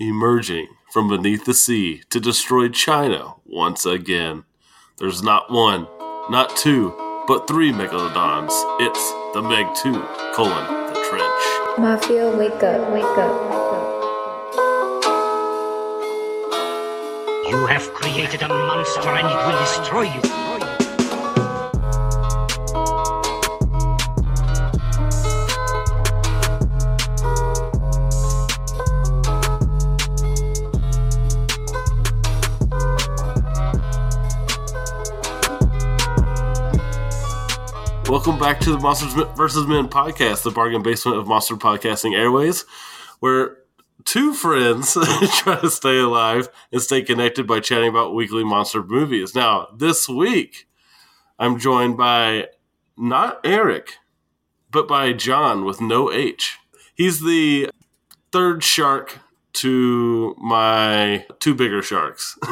emerging from beneath the sea to destroy China once again. There's not one, not two, but three megalodons. It's the Meg 2, colon, the trench. Mafia, wake up, wake up, wake up. You have created a monster and it will destroy you. Welcome back to the Monsters vs. Men podcast, the bargain basement of Monster Podcasting Airways, where two friends try to stay alive and stay connected by chatting about weekly monster movies. Now, this week, I'm joined by not Eric, but by Jon with no H. He's the third shark to my two bigger sharks.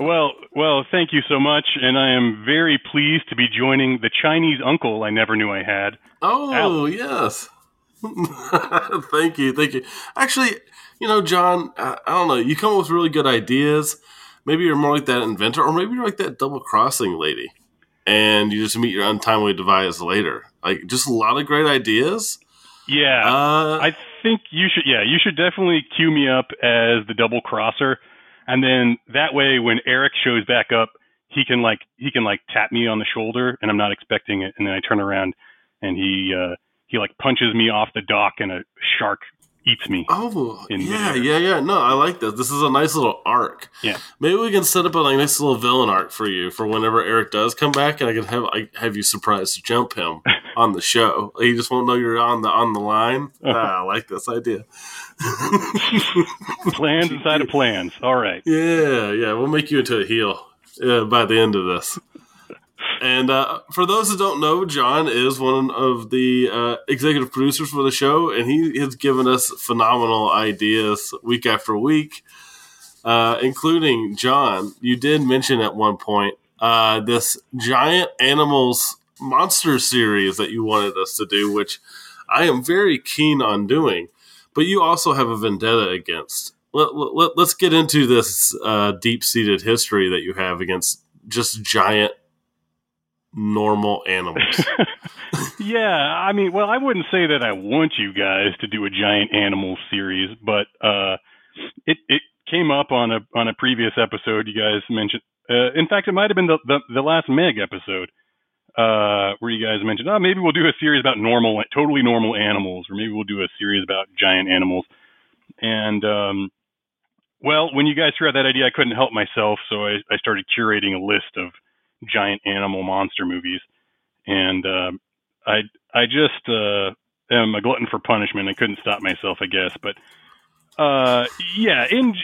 Well, well, thank you so much, and I am very pleased to be joining the Chinese uncle I never knew I had. Oh, yes. thank you. Thank you. Actually, you know, Jon, I, I don't know. You come up with really good ideas. Maybe you're more like that inventor, or maybe you're like that double crossing lady, and you just meet your untimely demise later. Like, just a lot of great ideas. Yeah, Uh, I think you should. Yeah, you should definitely cue me up as the double crosser, and then that way, when Eric shows back up, he can like he can like tap me on the shoulder, and I'm not expecting it, and then I turn around, and he uh, he like punches me off the dock, and a shark me. Oh, yeah, yeah, yeah. No, I like this. This is a nice little arc. Yeah. Maybe we can set up a like nice little villain arc for you for whenever Eric does come back, and I can have I have you surprise jump him on the show. He just won't know you're on the on the line. Ah, I like this idea. plans inside of plans. All right. Yeah, yeah, we'll make you into a heel uh, by the end of this. And uh, for those who don't know, Jon is one of the uh, executive producers for the show, and he has given us phenomenal ideas week after week, uh, including Jon. You did mention at one point uh, this giant animals monster series that you wanted us to do, which I am very keen on doing. But you also have a vendetta against. Let, let, let's get into this uh, deep seated history that you have against just giant normal animals. Yeah, I mean, well, I wouldn't say that I want you guys to do a giant animal series, but uh, it it came up on a on a previous episode. You guys mentioned, uh, in fact, it might have been the, the the last Meg episode uh, where you guys mentioned, oh, maybe we'll do a series about normal, totally normal animals, or maybe we'll do a series about giant animals. And um, well, when you guys threw out that idea, I couldn't help myself, so I, I started curating a list of giant animal monster movies, and um, I I just uh, am a glutton for punishment. I couldn't stop myself, I guess. But uh, yeah, in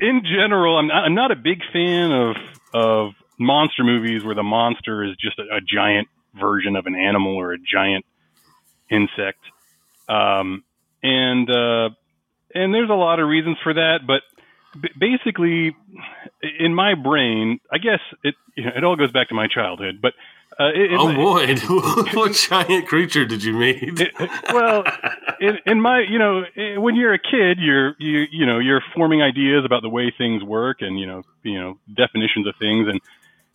in general, I'm not, I'm not a big fan of of monster movies where the monster is just a, a giant version of an animal or a giant insect. Um, and uh, and there's a lot of reasons for that, but b- basically, in my brain, I guess it you know, it all goes back to my childhood. But uh, it, oh it- boy, what giant creature did you meet? it- well, in, in my, you know, when you're a kid, you're you you know you're forming ideas about the way things work and you know you know definitions of things and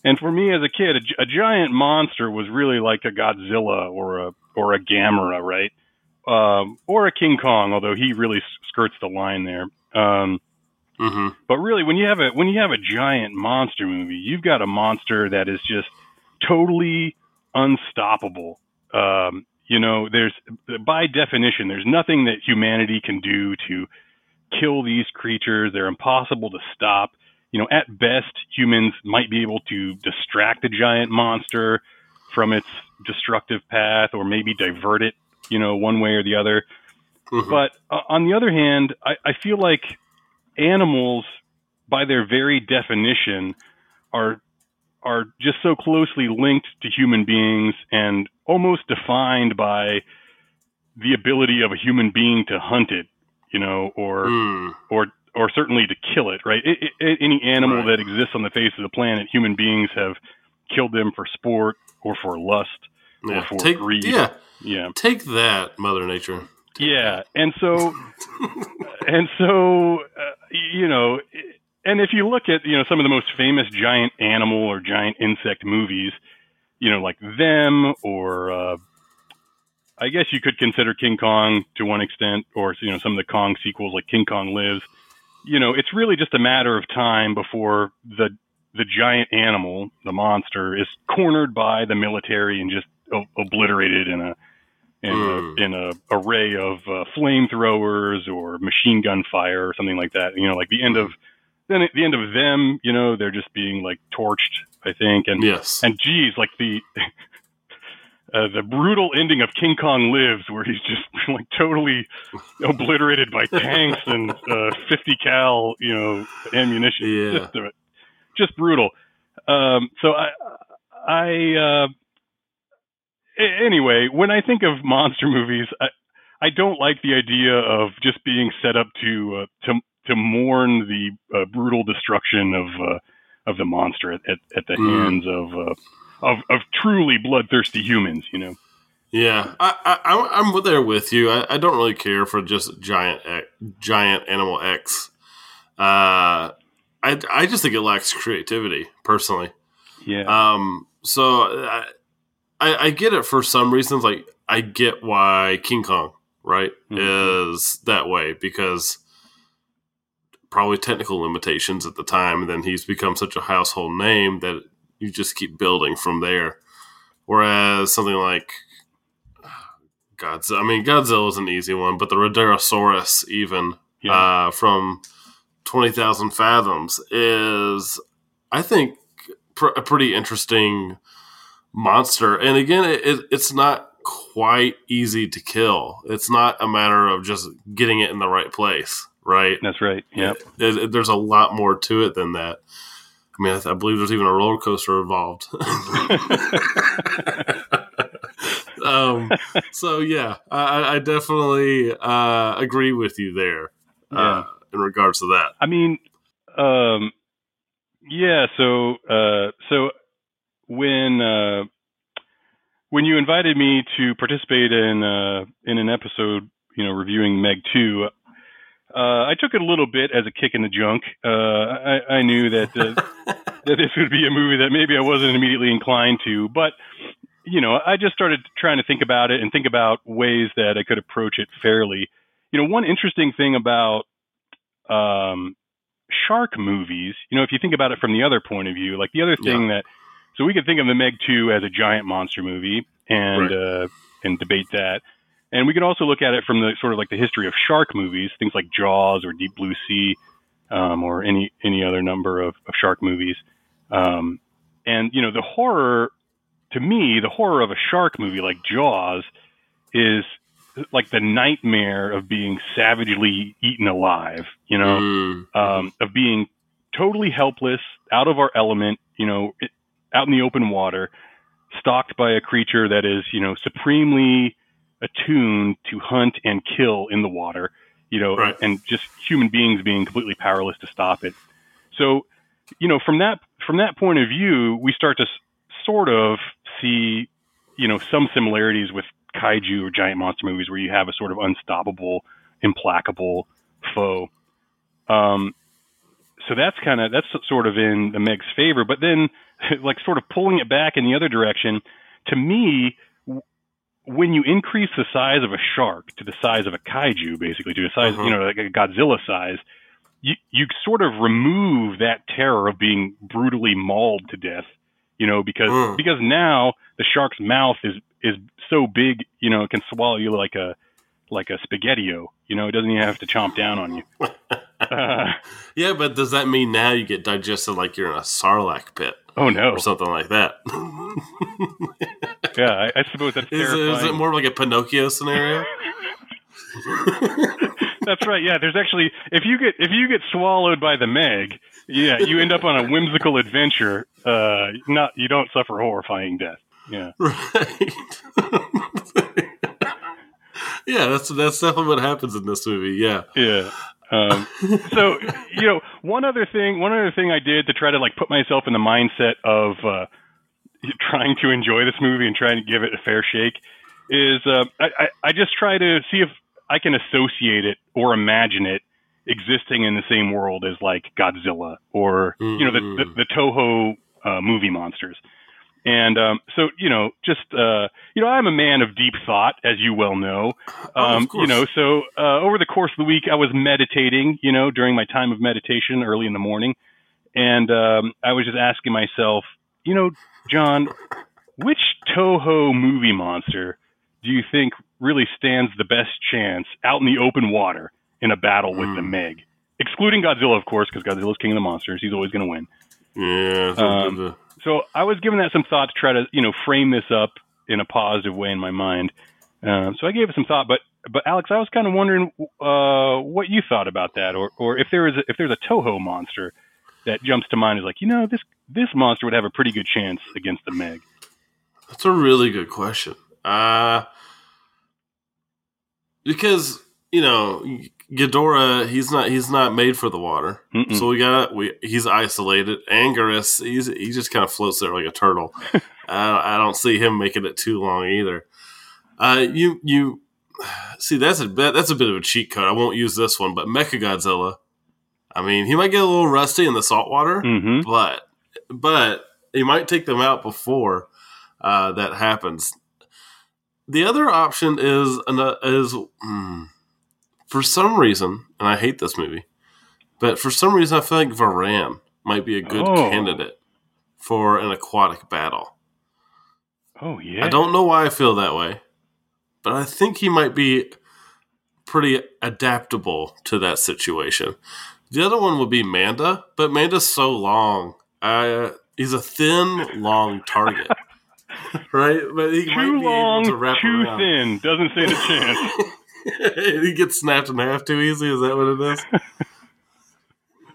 and for me as a kid, a, a giant monster was really like a Godzilla or a or a Gamera, right? Um, or a King Kong, although he really skirts the line there. Um, hmm but really, when you have a when you have a giant monster movie, you've got a monster that is just totally unstoppable. Um, you know, there's by definition, there's nothing that humanity can do to kill these creatures. They're impossible to stop. You know, at best, humans might be able to distract a giant monster from its destructive path, or maybe divert it. You know, one way or the other. Mhm. But uh, on the other hand, I, I feel like animals, by their very definition, are are just so closely linked to human beings and almost defined by the ability of a human being to hunt it, you know, or Mm. or or certainly to kill it, right? I I any animal Right. that exists on the face of the planet, human beings have killed them for sport or for lust Yeah. or for Take greed. yeah, Yeah. take that, Mother Nature. Yeah, and so and so uh, you know, and if you look at you know some of the most famous giant animal or giant insect movies, you know, like them or uh, I guess you could consider King Kong to one extent, or you know some of the Kong sequels like King Kong Lives. You know, it's really just a matter of time before the the giant animal, the monster, is cornered by the military and just o- obliterated in a in, Hmm. a, in a array of uh, flamethrowers or machine gun fire or something like that. You know, like the end of then at the end of them, you know, they're just being like torched. I think, and Yes. and geez, like the uh, the brutal ending of King Kong Lives, where he's just like totally obliterated by tanks and uh, 50 cal, you know, ammunition. Yeah. Just, uh, just brutal. Um, so I, I, uh, anyway, when I think of monster movies, I, I don't like the idea of just being set up to uh, to to mourn the uh, brutal destruction of uh, of the monster at, at, at the Mm. hands of uh, of of truly bloodthirsty humans. You know. Yeah, I, I, I'm- I'm there with you. I, I don't really care for just giant, giant animal X. Uh, I, I just think it lacks creativity, personally. Yeah. Um, so I, I, I get it for some reasons. Like I get why King Kong, right, Mhm. is that way because probably technical limitations at the time, and then he's become such a household name that you just keep building from there. Whereas something like Godzilla, I mean, Godzilla is an easy one, but the Rhedosaurus, even yeah. uh, from 20,000 Fathoms is, I think, pr- a pretty interesting monster. And again, it, it, it's not quite easy to kill. It's not a matter of just getting it in the right place, right? That's right. Yeah. There's a lot more to it than that. I mean, I, I believe there's even a roller coaster involved. um, so yeah, I, I- I definitely uh, agree with you there uh, in regards to that. I mean, um, yeah. So, uh, so when uh, when you invited me to participate in uh, in an episode, you know, reviewing Meg Two, uh, I took it a little bit as a kick in the junk. Uh, I, I knew that uh, that this would be a movie that maybe I wasn't immediately inclined to, but you know, I just started trying to think about it and think about ways that I could approach it fairly. You know, one interesting thing about um, shark movies, you know, if you think about it from the other point of view, like the other thing that, so we could think of the Meg 2 as a giant monster movie and, Right. uh, and debate that. And we could also look at it from the sort of like the history of shark movies, things like Jaws or Deep Blue Sea, um, or any, any other number of, of shark movies. Um, and, you know, the horror, to me, the horror of a shark movie like Jaws is like the nightmare of being savagely eaten alive, you know, Mm, um, of being totally helpless, out of our element, you know, it, out in the open water, stalked by a creature that is, you know, supremely attuned to hunt and kill in the water, you know, Right. and just human beings being completely powerless to stop it. So, you know, from that from that point of view, we start to s- sort of see, you know, some similarities with kaiju or giant monster movies where you have a sort of unstoppable, implacable foe. Um, so that's kind of that's sort of in the Meg's favor. But then, like, sort of pulling it back in the other direction, to me, when you increase the size of a shark to the size of a kaiju, basically to the size, Mhm. you know, like a Godzilla size, you you sort of remove that terror of being brutally mauled to death. You know, because Mm. because now the shark's mouth is is so big, you know, it can swallow you like a like a spaghettio. You know, it doesn't even have to chomp down on you. Uh, yeah, but does that mean now you get digested like you're in a sarlacc pit oh no! or something like that? Yeah, I, I suppose that's is, it- terrifying. is it more like a Pinocchio scenario? That's right. Yeah, there's actually if you get if you get swallowed by the Meg, yeah, you end up on a whimsical adventure. Uh, not you don't suffer horrifying death. Yeah. right. yeah, that's that's definitely what happens in this movie. Yeah. Yeah. Um, so you know, one other thing, one other thing I did to try to like put myself in the mindset of uh, trying to enjoy this movie and trying to give it a fair shake is uh, I, I, I just try to see if I can associate it or imagine it existing in the same world as like Godzilla or you know the the, Mm. the Toho uh, movie monsters. And um, so, you know, just uh, you know, I'm a man of deep thought, as you well know. Oh, of Um, course. you know, so uh, over the course of the week, I was meditating. You know, during my time of meditation, early in the morning, and um, I was just asking myself, you know, Jon, which Toho movie monster do you think really stands the best chance out in the open water in a battle with the Hmm. Meg? Excluding Godzilla, of course, because Godzilla's king of the monsters. He's always going to win. Yeah. so Um, the- So I was giving that some thought to try to, you know, frame this up in a positive way in my mind. Um, so I gave it some thought, but but Alex, I was kind of wondering uh, what you thought about that, or or if there is a, if there's a Toho monster that jumps to mind is like, you know, this this monster would have a pretty good chance against the Meg. That's a really good question. Uh because you know Ghidorah, he's not he's not made for the water, Mm-mm. so we got we he's isolated. Anguirus, he's he just kind of floats there like a turtle. I, I don't see him making it too long either. Uh, you you see that's a bit that's a bit of a cheat code. I won't use this one, but Mecha Godzilla. I mean, he might get a little rusty in the salt water hmm but but he might take them out before uh, that happens. The other option is an, is hmm, for some reason, and I hate this movie, but for some reason I feel like Varan might be a good Oh. candidate for an aquatic battle. Oh yeah. I don't know why I feel that way, but I think he might be pretty adaptable to that situation. The other one would be Manda, but Manda's so long. Uh, he's a thin, long target, right? But he might Too be long, able to wrap too around. thin. Doesn't stand a chance. he gets snapped in half too easy. Is that what it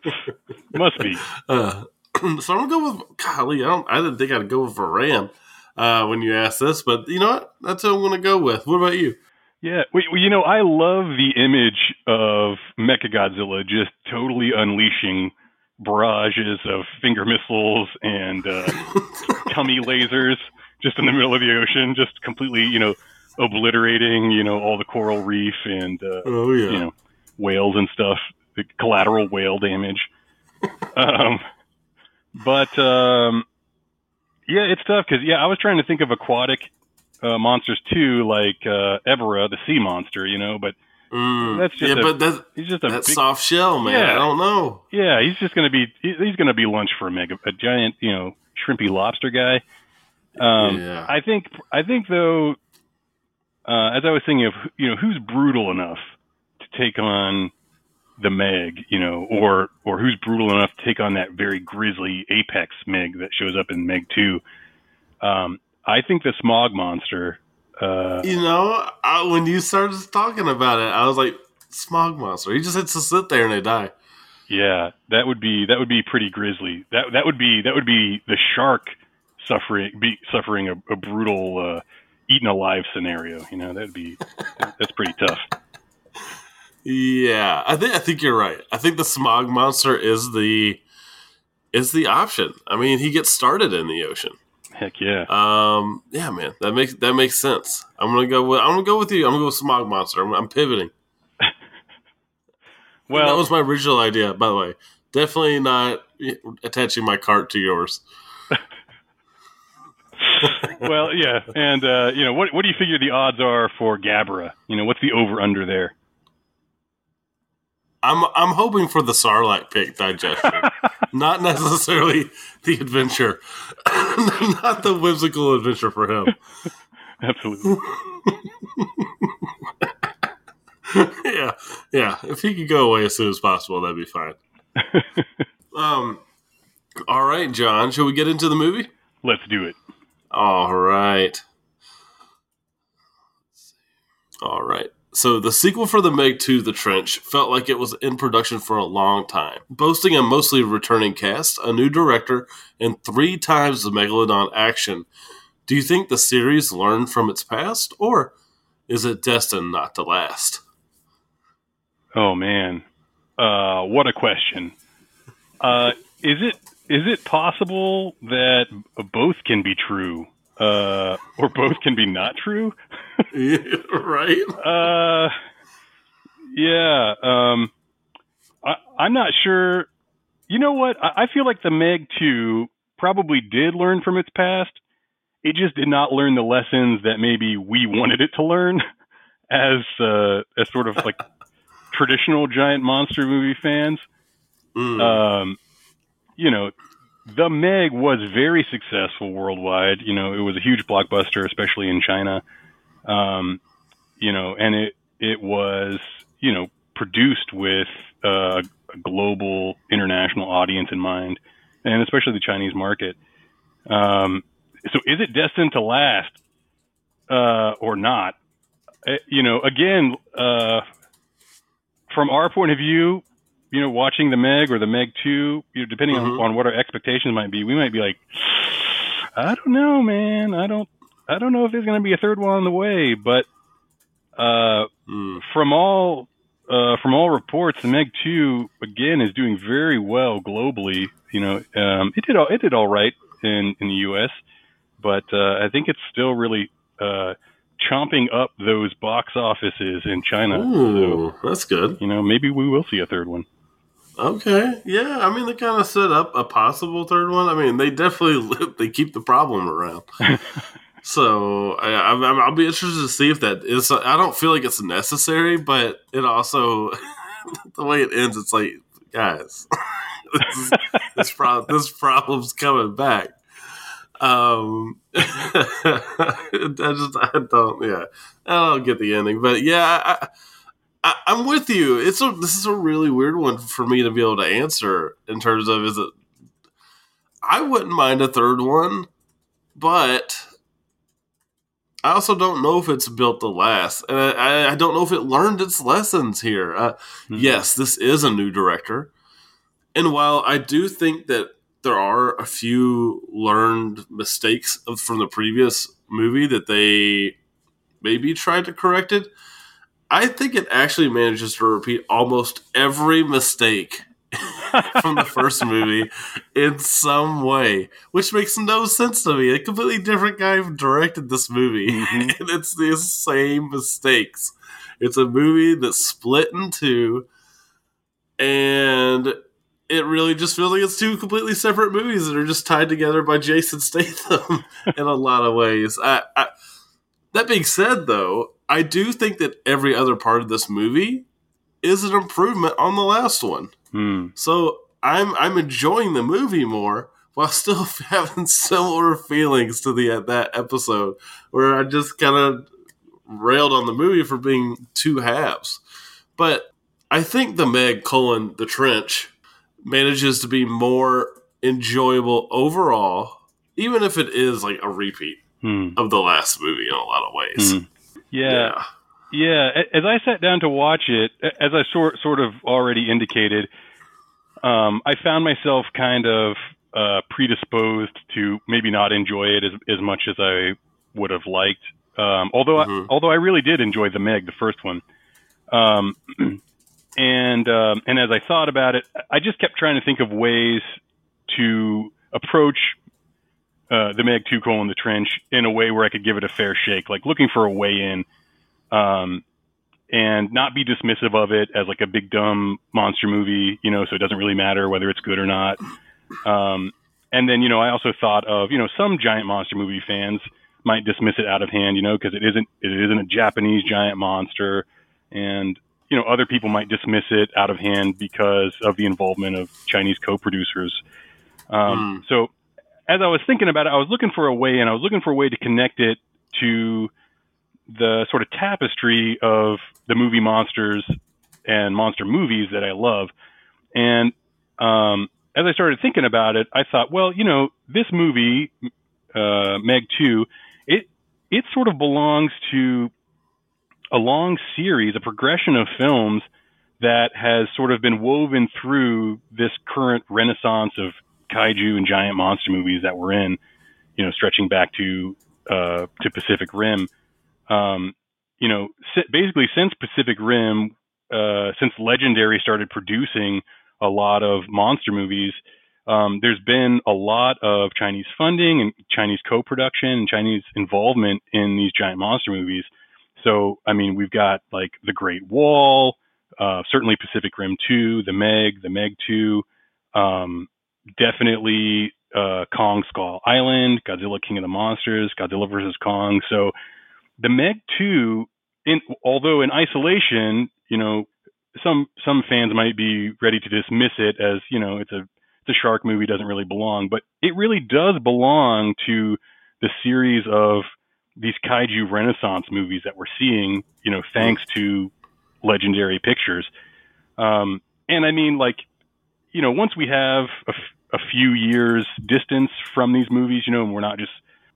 is? Must be. Uh, so I'm gonna go with golly. I don't. I didn't think I'd go with Varan uh, when you asked this, but you know what? That's what I'm gonna go with. What about you? Yeah, well, well, you know, I love the image of Mechagodzilla just totally unleashing barrages of finger missiles and uh, tummy lasers just in the middle of the ocean, just completely, you know, obliterating, you know, all the coral reef and uh, Oh yeah. you know whales and stuff, the collateral whale damage. um, but um, yeah, it's tough because yeah, I was trying to think of aquatic uh, monsters too, like uh, Ebirah, the sea monster, you know, but Mm. That's just yeah, a- but that's he's just a that big, soft shell, man. Yeah. I don't know. yeah, he's just gonna be he's gonna be lunch for a mega a giant, you know, shrimpy lobster guy. Um, yeah. I think I think though, uh, as I was thinking of, you know, who's brutal enough to take on the Meg, you know, or or who's brutal enough to take on that very grisly apex Meg that shows up in Meg Two. Um, I think the Smog monster. Uh, you know, I, when you started talking about it, I was like, smog monster. He just has to sit there and they die. yeah, that would be that would be pretty grisly. That that would be that would be the shark suffering be suffering a, a brutal uh, eaten alive scenario. You know, that'd be that's pretty tough. Yeah, I think I think you're right. I think the smog monster is the is the option. I mean, he gets started in the ocean. Heck yeah. Um, yeah, man, that makes that makes sense. I'm gonna go with I'm gonna go with you. I'm gonna go with smog monster. I'm, I'm pivoting. Well, that was my original idea, by the way. Definitely not attaching my cart to yours. well, yeah, and uh, you know, what what do you figure the odds are for Gabara? You know, what's the over under there? I'm I'm hoping for the Sarlacc pit digestion, not necessarily the adventure, not the whimsical adventure for him. Absolutely. yeah, yeah. If he could go away as soon as possible, that'd be fine. um, all right, Jon. Shall we get into the movie? Let's do it. All right. All right. So the sequel for the Meg 2 The Trench felt like it was in production for a long time, boasting a mostly returning cast, a new director, and three times the Megalodon action. Do you think the series learned from its past, or is it destined not to last? Oh man, uh, what a question. Uh, is it is it possible that both can be true, uh, or both can be not true? right? Uh, Yeah. Um, I, I'm not sure. You know what? I, I feel like the Meg 2 probably did learn from its past. It just did not learn the lessons that maybe we wanted it to learn as uh, as sort of like traditional giant monster movie fans. Mm. Um, you know, the Meg was very successful worldwide. You know, it was a huge blockbuster, especially in China. Um, you know, and it it was you know produced with a global international audience in mind, and especially the Chinese market. Um, so, is it destined to last uh, or not? Uh, you know, again, uh, from our point of view, you know, watching the Meg or the Meg Two, you know, depending Mhm. on, on what our expectations might be, we might be like, I don't know, man. I don't, I don't know if there's going to be a third one on the way. But uh, Mm. from all, uh, from all reports, the Meg Two again is doing very well globally. You know, um, it did all, it did all right in in the U.S., but uh, I think it's still really uh, chomping up those box offices in China. So, Ooh, that's good. you know, maybe we will see a third one. Okay, yeah. I mean, they kind of set up a possible third one. I mean, they definitely they keep the problem around. so I, I'm, I'm- I'll be interested to see if that is. I don't feel like it's necessary, but it also the way it ends, it's like, guys, this is, this, pro- this problem's coming back. Um, I just I don't yeah I don't get the ending, but yeah. I, I, I'm with you. It's a this is a really weird one for me to be able to answer in terms of is it. I wouldn't mind a third one, but I also don't know if it's built to last, and I, I- don't know if it learned its lessons here. Uh, Mhm. Yes, this is a new director, and while I do think that there are a few learned mistakes from the previous movie that they maybe tried to correct it. I think it actually manages to repeat almost every mistake from the first movie in some way, which makes no sense to me. A completely different guy directed this movie, Mhm. and it's the same mistakes. It's a movie that's split in two, and it really just feels like it's two completely separate movies that are just tied together by Jason Statham in a lot of ways. I, I, that being said, though, I do think that every other part of this movie is an improvement on the last one. Hmm. So I'm I'm enjoying the movie more while still having similar feelings to the that episode where I just kind of railed on the movie for being two halves. But I think the Meg colon the trench manages to be more enjoyable overall, even if it is like a repeat Hmm. of the last movie in a lot of ways. Hmm. Yeah. Yeah, a- as I sat down to watch it, as I sort sort of already indicated, um, I found myself kind of uh, predisposed to maybe not enjoy it as as much as I would have liked. Um, although Mhm. I, although I really did enjoy the Meg, the first one, um, and um, and as I thought about it, I just kept trying to think of ways to approach uh, the Meg Two in the trench in a way where I could give it a fair shake, like looking for a way in um, and not be dismissive of it as like a big dumb monster movie, you know, so it doesn't really matter whether it's good or not. Um, and then, you know, I also thought of, you know, some giant monster movie fans might dismiss it out of hand, you know, because it isn't it isn't a Japanese giant monster, and you know, other people might dismiss it out of hand because of the involvement of Chinese co-producers. Um, So, as I was thinking about it, I was looking for a way, and I was looking for a way to connect it to the sort of tapestry of the movie monsters and monster movies that I love. And um, as I started thinking about it, I thought, well, you know, this movie, uh, Meg Two, it it sort of belongs to a long series, a progression of films that has sort of been woven through this current renaissance of kaiju and giant monster movies that we're in. You know, stretching back to uh, to Pacific Rim um, you know, basically since Pacific Rim, uh, since Legendary started producing a lot of monster movies, um, there's been a lot of Chinese funding and Chinese co-production and Chinese involvement in these giant monster movies. So, I mean, we've got like The Great Wall, uh, certainly Pacific Rim 2, The Meg, The Meg 2, um, definitely uh, Kong Skull Island, Godzilla King of the Monsters, Godzilla vs Kong. So The Meg 2, in, although in isolation, you know, some some fans might be ready to dismiss it as you know it's a a shark movie doesn't really belong, but it really does belong to the series of these kaiju renaissance movies that we're seeing, you know, thanks to legendary pictures. Um, and I mean, like, you know, once we have a, a few years distance from these movies, you know, and we're not just,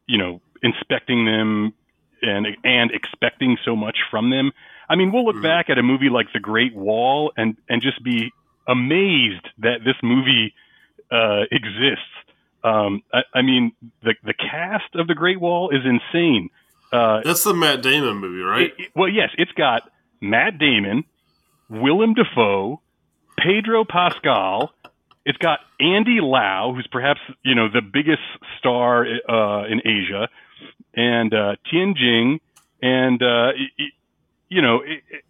you know, inspecting them and and expecting so much from them. I mean, we'll look Mhm. back at a movie like The Great Wall and and just be amazed that this movie uh, exists. Um, I, I mean, the the cast of The Great Wall is insane. Uh, That's the Matt Damon movie, right? it- it- well, yes, it's got Matt Damon, Willem Dafoe, Pedro Pascal. It's got Andy Lau, who's perhaps you know the biggest star uh, in Asia, and uh, Tian Jing, and uh, you know, it, it,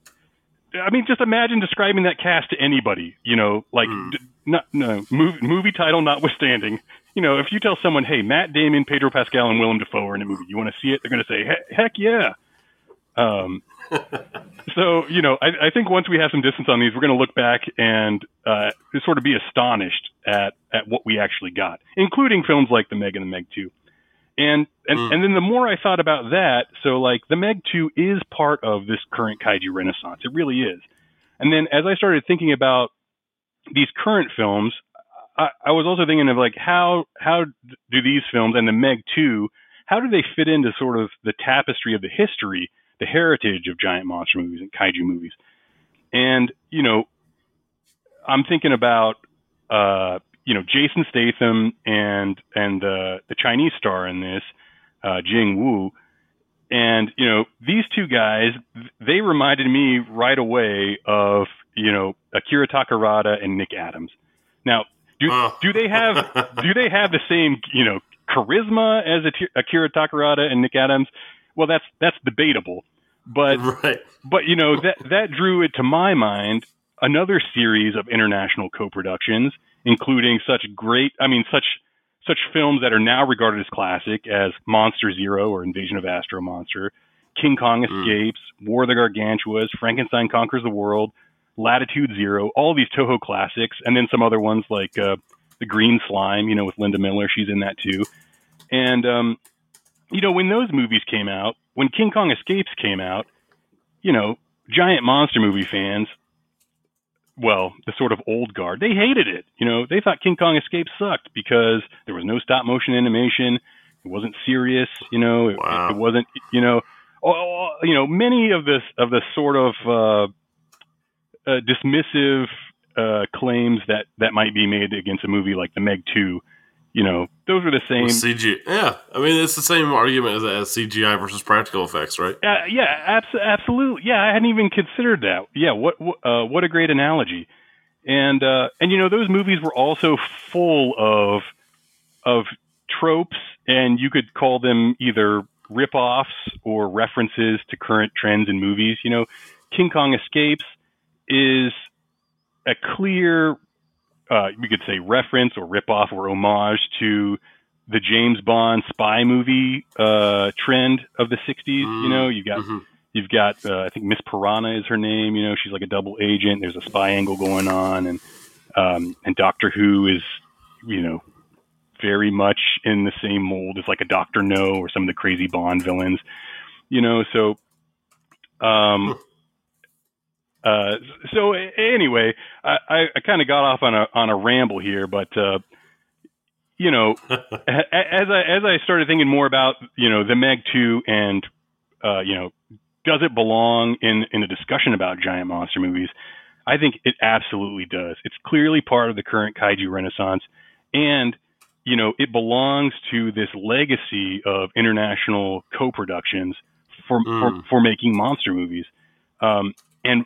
I mean, just imagine describing that cast to anybody. You know, like Hmm. d- not no movie, movie title notwithstanding. You know, if you tell someone, "Hey, Matt Damon, Pedro Pascal, and Willem Dafoe are in a movie," you want to see it? They're going to say, "Heck yeah!" Um, so you know, I, I think once we have some distance on these, we're going to look back and uh, sort of be astonished at at what we actually got, including films like The Meg and The Meg Two. And and, Mm. and then the more I thought about that, so like The Meg Two is part of this current kaiju renaissance. It really is. And then as I started thinking about these current films, I, I was also thinking of like how how do these films and The Meg Two, how do they fit into sort of the tapestry of the history the heritage of giant monster movies and kaiju movies. And, you know, I'm thinking about, uh, you know, Jason Statham and, and, uh, the Chinese star in this, uh, Jing Wu. And, you know, these two guys, they reminded me right away of, you know, Akira Takarada and Nick Adams. Now, do, Oh. do they have, do they have the same, you know, charisma as Akira Takarada and Nick Adams? Well, that's, that's debatable. But right. but you know that that drew it to my mind another series of international co-productions, including such great, I mean, such such films that are now regarded as classic as Monster Zero or Invasion of Astro Monster, King Kong Mm. Escapes, War of the Gargantuas, Frankenstein Conquers the World, Latitude Zero, all these Toho classics, and then some other ones like uh, The Green Slime, you know, with Linda Miller, she's in that too. And um, you know, when those movies came out, when King Kong Escapes came out, you know, giant monster movie fans, well, the sort of old guard, they hated it. You know, they thought King Kong Escape sucked because there was no stop motion animation. It wasn't serious. You know, it, Wow. it wasn't. You know, oh, you know, many of this of the sort of uh, uh, dismissive uh, claims that that might be made against a movie like The Meg Two. You know, those are the same. With CG. Yeah. I mean, it's the same argument as, as CGI versus practical effects, right? Uh, yeah, abs- absolutely. Yeah, I hadn't even considered that. Yeah, what what, uh, what a great analogy. And uh, and you know those movies were also full of of tropes, and you could call them either rip-offs or references to current trends in movies. You know, King Kong Escapes is a clear, uh, we could say reference or rip-off or homage to the James Bond spy movie uh, trend of the '60s. You know, you got Mhm. you've got uh, I think Miss Piranha is her name. You know, she's like a double agent. There's a spy angle going on, and um, and Doctor Who is you know very much in the same mold as like a Doctor No or some of the crazy Bond villains. You know, so um. Uh, so anyway, I, I, I kind of got off on a on a ramble here, but uh, you know, as I as I started thinking more about you know the Meg two and uh, you know does it belong in in a discussion about giant monster movies? I think it absolutely does. It's clearly part of the current kaiju renaissance, and you know it belongs to this legacy of international co-productions for for, Mm. for making monster movies. Um, and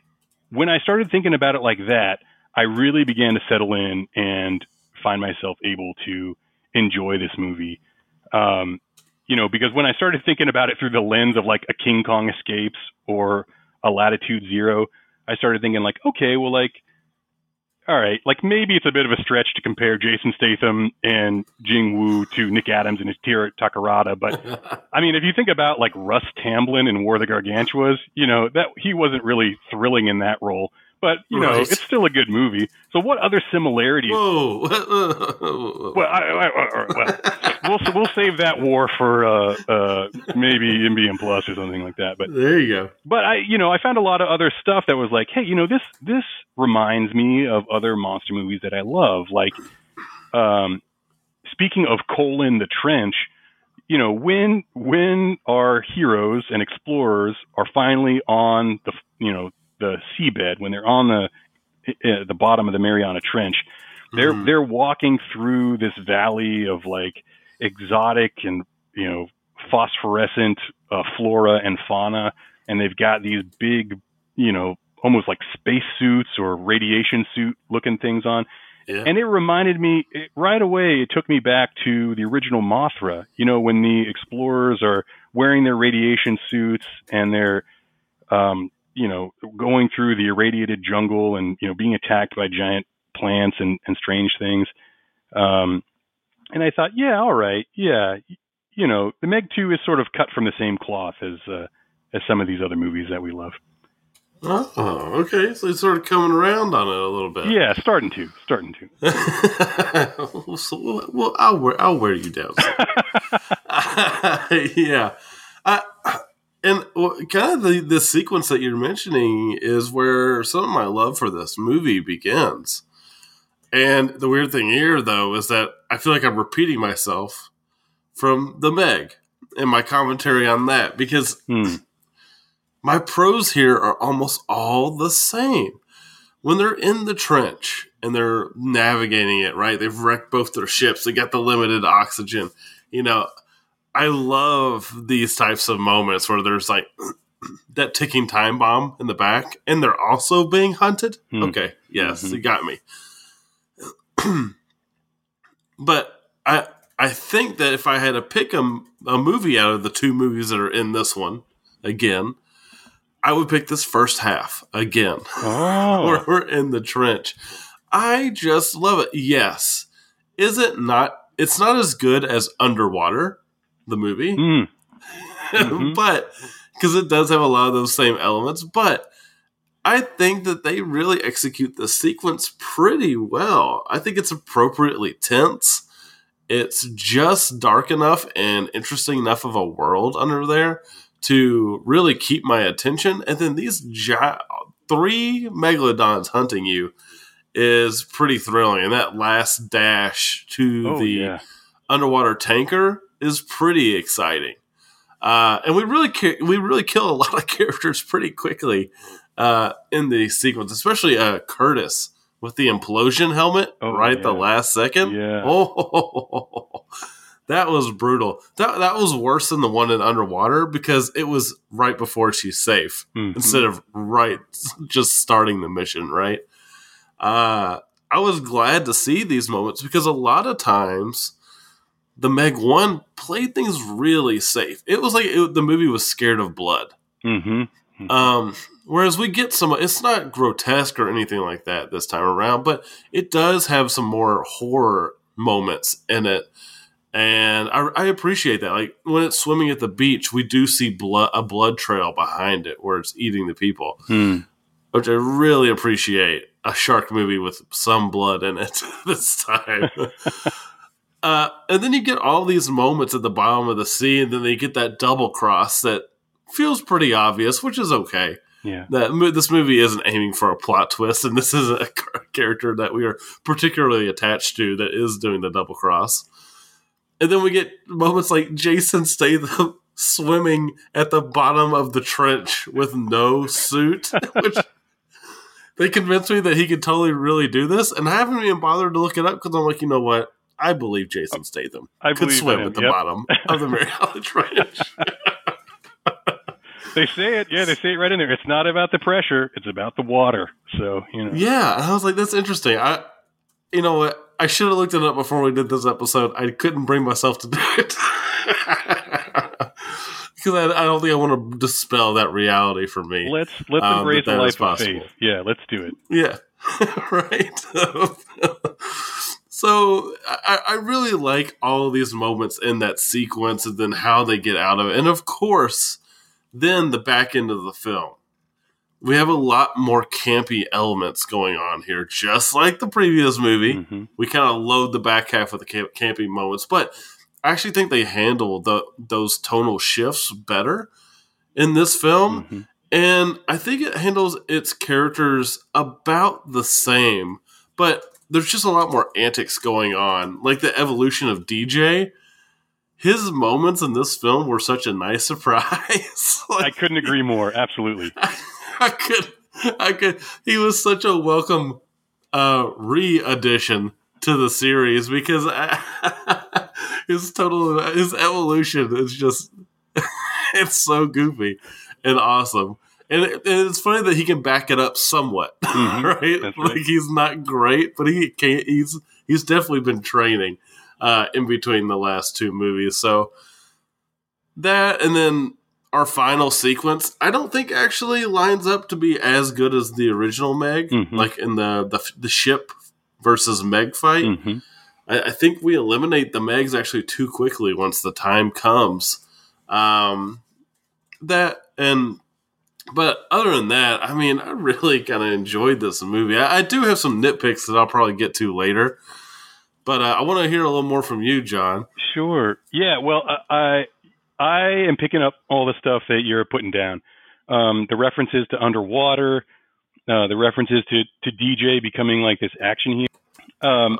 when I started thinking about it like that, I really began to settle in and find myself able to enjoy this movie. Um, you know, because when I started thinking about it through the lens of like a King Kong Escapes or a Latitude Zero, I started thinking like, okay, well, like, all right, like maybe it's a bit of a stretch to compare Jason Statham and Jing Wu to Nick Adams and Akira Takarada, but I mean, if you think about like Russ Tamblyn in War of the Gargantuas, you know that he wasn't really thrilling in that role, but you know Right. it's still a good movie. So what other similarities? Whoa. Well, I, I, I, well, we'll we'll save that war for uh, uh, maybe MBM Plus or something like that. But there you go. but I you know I found a lot of other stuff that was like, hey, you know this this reminds me of other monster movies that I love. Like, um, speaking of colon the trench, you know when when our heroes and explorers are finally on the you know the seabed when they're on the uh, the bottom of the Mariana Trench, they're Mhm. they're walking through this valley of like exotic and you know phosphorescent uh, flora and fauna, and they've got these big you know almost like space suits or radiation suit looking things on. Yeah. And it reminded me it, right away. It took me back to the original Mothra. You know, when the explorers are wearing their radiation suits and they're, um, you know, going through the irradiated jungle and you know being attacked by giant plants and, and strange things. Um, and I thought, yeah, all right, yeah, you know, the Meg Two is sort of cut from the same cloth as uh, as some of these other movies that we love. Oh, okay. So it's sort of coming around on it a little bit. Yeah, starting to, starting to. so, well, well, I'll wear I'll wear you down. yeah, I, and kind of the the sequence that you're mentioning is where some of my love for this movie begins. And the weird thing here, though, is that I feel like I'm repeating myself from the Meg and my commentary on that because Hmm. my pros here are almost all the same. When they're in the trench and they're navigating it, right? They've wrecked both their ships. They got the limited oxygen. You know, I love these types of moments where there's like that ticking time bomb in the back and they're also being hunted. Hmm. Okay. Yes, Mhm. you got me. but I I think that if I had to pick a, a movie out of the two movies that are in this one again, I would pick this first half again. Oh, we're in the trench. I just love it. Yes. Is it not? It's not as good as Underwater, the movie, Hmm. Mhm. but because it does have a lot of those same elements. But I think that they really execute the sequence pretty well. I think it's appropriately tense. It's just dark enough and interesting enough of a world under there to really keep my attention. And then these gi- three megalodons hunting you is pretty thrilling. And that last dash to oh the yeah. underwater tanker is pretty exciting. Uh, and we really ki- we really kill a lot of characters pretty quickly uh, in the sequence, especially uh, Curtis with the implosion helmet Oh, right at the last second. Yeah. Oh, that was brutal. That that was worse than the one in underwater because it was right before she's safe Mhm. instead of right just starting the mission right uh i was glad to see these moments because a lot of times the meg 1 played things really safe it was like it, the movie was scared of blood Mhm. um whereas we get some it's not grotesque or anything like that this time around but it does have some more horror moments in it and I, I appreciate that. Like when it's swimming at the beach, we do see blood a blood trail behind it where it's eating the people, Hmm. which I really appreciate. A shark movie with some blood in it this time. uh, and then you get all these moments at the bottom of the sea, and then they get that double cross that feels pretty obvious, which is okay Yeah. that this movie isn't aiming for a plot twist, and this isn't a character that we are particularly attached to that is doing the double cross. And then we get moments like Jason Statham swimming at the bottom of the trench with no suit, which they convinced me that he could totally really do this, and I haven't even bothered to look it up because I'm like, you know what? I believe Jason Statham I could swim him, at the yep. bottom of the Mariana Trench. They say it. Yeah, they say it right in there. It's not about the pressure. It's about the water. So you know. Yeah, I was like, that's interesting. I, you know what? I should have looked it up before we did this episode. I couldn't bring myself to do it because I, I don't think I want to dispel that reality for me. Let's let's Um, embrace that a that is life of faith. Yeah, let's do it. Yeah, right. So I, I really like all of these moments in that sequence, and then how they get out of it, and of course, then the back end of the film. We have a lot more campy elements going on here, just like the previous movie. hmm We kind of load the back half with the camp- campy moments, but I actually think they handle the those tonal shifts better in this film. hmm And I think it handles its characters about the same, but there's just a lot more antics going on. Like the evolution of DJ. His moments in this film were such a nice surprise. I couldn't agree more. Absolutely. I could, I could. He was such a welcome uh, re-addition to the series because his total his evolution is just it's so goofy and awesome. And, it, and it's funny that he can back it up somewhat, Mhm. right? That's right. Like he's not great, but he can't. He's he's definitely been training uh, in between the last two movies. So that, and then our final sequence, I don't think actually lines up to be as good as the original Meg, Mhm. like in the, the the ship versus Meg fight. hmm I, I think we eliminate the Megs actually too quickly once the time comes. Um, that and but other than that, I mean, I really kind of enjoyed this movie. I, I do have some nitpicks that I'll probably get to later, but uh, I want to hear a little more from you, Jon. Sure. Yeah. Well, I I I am picking up all the stuff that you're putting down. Um, the references to underwater, uh, the references to to DJ becoming like this action hero. Um,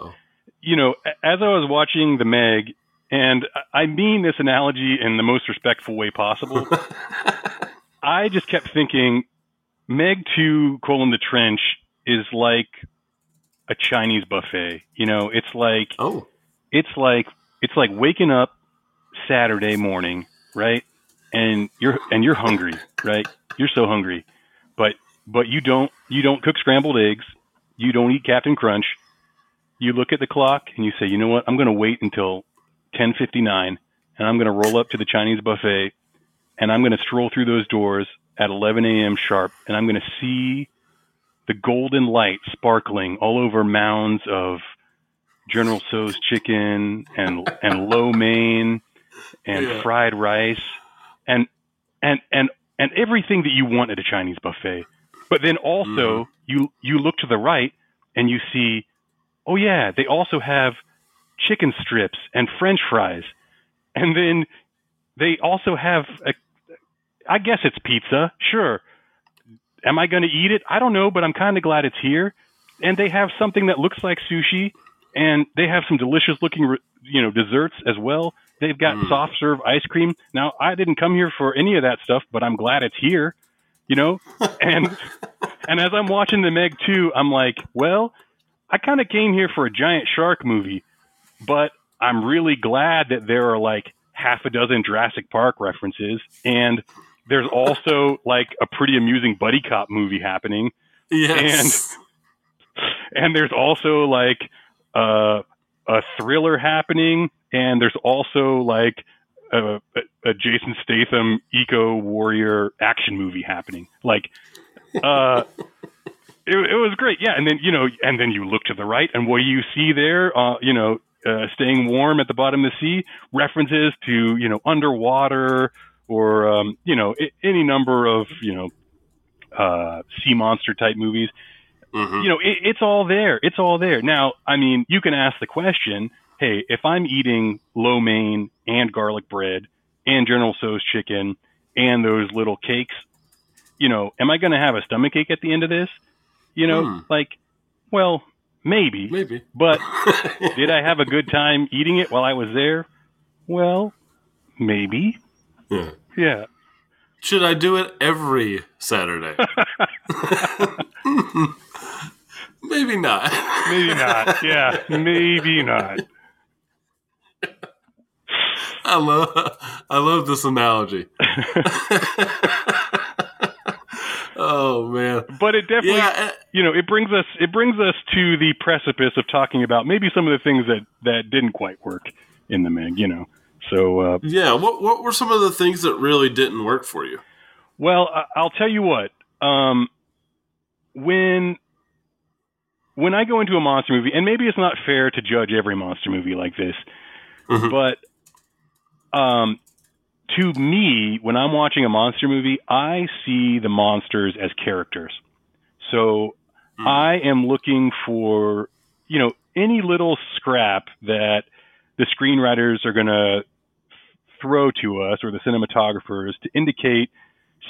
you know, as I was watching the Meg, and I mean this analogy in the most respectful way possible. I just kept thinking, Meg Two: colon the Trench is like a Chinese buffet. You know, it's like oh, it's like it's like waking up Saturday morning, right? And you're and you're hungry, right? You're so hungry, but but you don't you don't cook scrambled eggs, you don't eat Captain Crunch. You look at the clock and you say, you know what? I'm going to wait until 10:59, and I'm going to roll up to the Chinese buffet, and I'm going to stroll through those doors at 11 a.m. sharp, and I'm going to see the golden light sparkling all over mounds of General Tso's chicken and and lo mein and Yeah. fried rice and and and and everything that you want at a Chinese buffet. But then also mm-hmm. you you look to the right and you see, oh yeah, they also have chicken strips and French fries, and then they also have a, I guess it's pizza, sure. Am I going to eat it? I don't know, but I'm kind of glad it's here. And they have something that looks like sushi, and they have some delicious looking, you know, desserts as well. They've got Mm. soft serve ice cream. Now, I didn't come here for any of that stuff, but I'm glad it's here, you know. and and as I'm watching the Meg 2, I'm like, well, I kind of came here for a giant shark movie, but I'm really glad that there are like half a dozen Jurassic Park references, and there's also like a pretty amusing buddy cop movie happening yes. and there's also like uh, a thriller happening, and there's also like a, a, a Jason Statham eco warrior action movie happening. Like, uh, it, it was great, yeah. And then you know, and then you look to the right, and what do you see there? Uh, you know, uh, staying warm at the bottom of the sea. References to you know underwater or um, you know I- any number of you know uh, sea monster type movies Mhm. you know, it, it's all there. It's all there. Now, I mean, you can ask the question, hey, if I'm eating lo mein and garlic bread and General Tso's chicken and those little cakes, you know, am I going to have a stomach ache at the end of this? You know, Hmm. like, well, maybe. Maybe. But did I have a good time eating it while I was there? Well, maybe. Yeah. Yeah. Should I do it every Saturday? Maybe not. Maybe not. Yeah. Maybe not. I love I love this analogy. oh man. But it definitely Yeah, you know, it brings us it brings us to the precipice of talking about maybe some of the things that that didn't quite work in the Meg, you know. So, uh, Yeah, what what were some of the things that really didn't work for you? well, I'll tell you what. Um, when when I go into a monster movie, and maybe it's not fair to judge every monster movie like this, Mhm. but um, to me, when I'm watching a monster movie, I see the monsters as characters. So Mm. I am looking for, you know, any little scrap that the screenwriters are going to throw to us or the cinematographers to indicate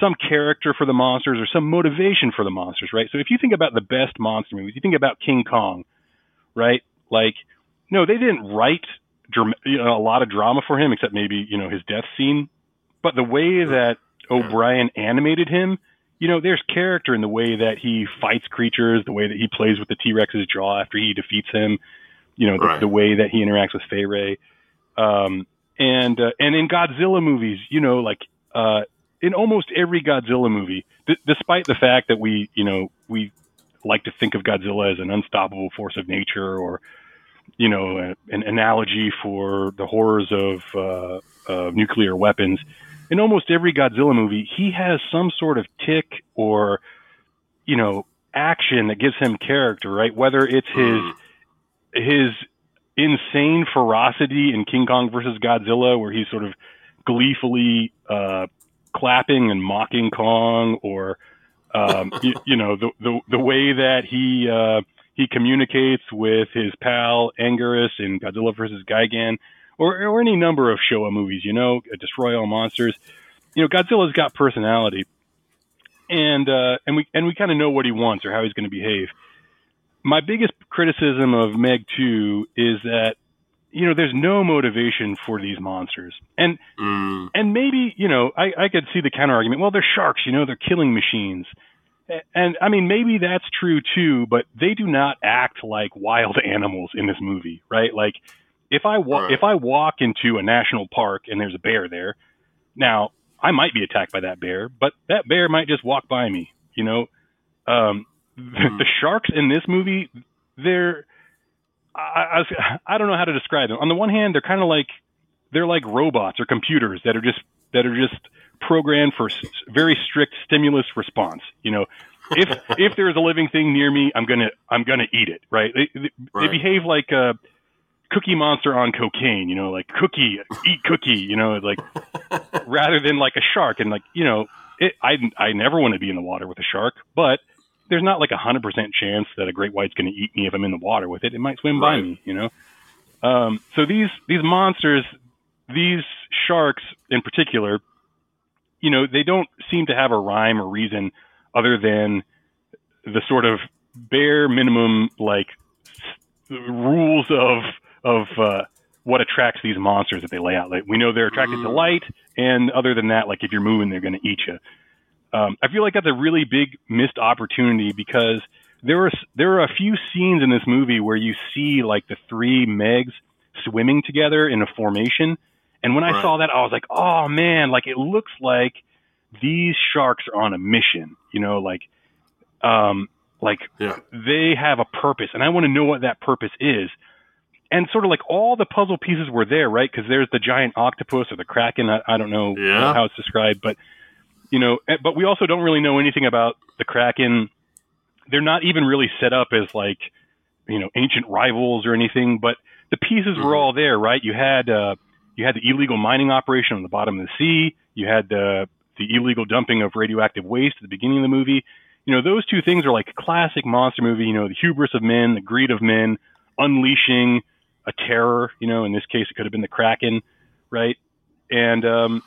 some character for the monsters or some motivation for the monsters, right? So if you think about the best monster movies, you think about King Kong, right? Like, no, they didn't write dram- you know, a lot of drama for him, except maybe you know his death scene. But the way that O'Brien animated him, you know, there's character in the way that he fights creatures, the way that he plays with the T Rex's jaw after he defeats him, you know, the, Right. the way that he interacts with Fay Wray. Um, and uh, and in Godzilla movies, you know, like uh, in almost every Godzilla movie, d- despite the fact that we, you know, we like to think of Godzilla as an unstoppable force of nature or, you know, a, an analogy for the horrors of, uh, of nuclear weapons. In almost every Godzilla movie, he has some sort of tick or, you know, action that gives him character, right? Whether it's his Mm. his insane ferocity in King Kong versus Godzilla, where he's sort of gleefully uh, clapping and mocking Kong, or um, you, you know the, the the way that he uh, he communicates with his pal Anguirus in Godzilla versus Gigan, or or any number of Showa movies. You know, Destroy All Monsters. You know, Godzilla's got personality, and uh, and we and we kind of know what he wants or how he's going to behave my biggest criticism of Meg 2 is that you know there's no motivation for these monsters. And Mm. and maybe, you know, I, I could see the counter argument. Well, they're sharks, you know, they're killing machines. And I mean, maybe that's true too, but they do not act like wild animals in this movie, right? Like if I wa- Right. if I walk into a national park and there's a bear there, now I might be attacked by that bear, but that bear might just walk by me, you know. Um, the mm-hmm. sharks in this movie, they're I, I, I don't know how to describe them. On the one hand, they're kind of like they're like robots or computers that are just that are just programmed for s- very strict stimulus response. You know, if if there's a living thing near me, I'm gonna I'm gonna eat it. Right? They they, they behave like a Cookie Monster on cocaine. You know, like cookie eat cookie. You know, like rather than like a shark. And like you know, it, I I never want to be in the water with a shark, but there's not like a hundred percent chance that a great white's going to eat me if I'm in the water with it. It might swim by me, you know. Um, so these these monsters, these sharks in particular, you know, they don't seem to have a rhyme or reason other than the sort of bare minimum like rules of of uh, what attracts these monsters that they lay out. Like we know they're attracted to Mm. light, and other than that, like if you're moving, they're going to eat you. Um, I feel like that's a really big missed opportunity because there are there are a few scenes in this movie where you see like the three Megs swimming together in a formation, and when I Right. saw that, I was like, oh man, like it looks like these sharks are on a mission. You know, like um, like Yeah. they have a purpose, and I want to know what that purpose is. And sort of like all the puzzle pieces were there, right? Because there's the giant octopus or the kraken. I, I don't know Yeah. how it's described, but you know, eh, but we also don't really know anything about the kraken. They're not even really set up as like you know ancient rivals or anything, but the pieces were Mhm. all there, right? You had uh, you had the illegal mining operation on the bottom of the sea. You had the the illegal dumping of radioactive waste at the beginning of the movie. You know, those two things are like classic monster movie. You know, the hubris of men, the greed of men, unleashing a terror. You know, in this case, it could have been the kraken, right? And um,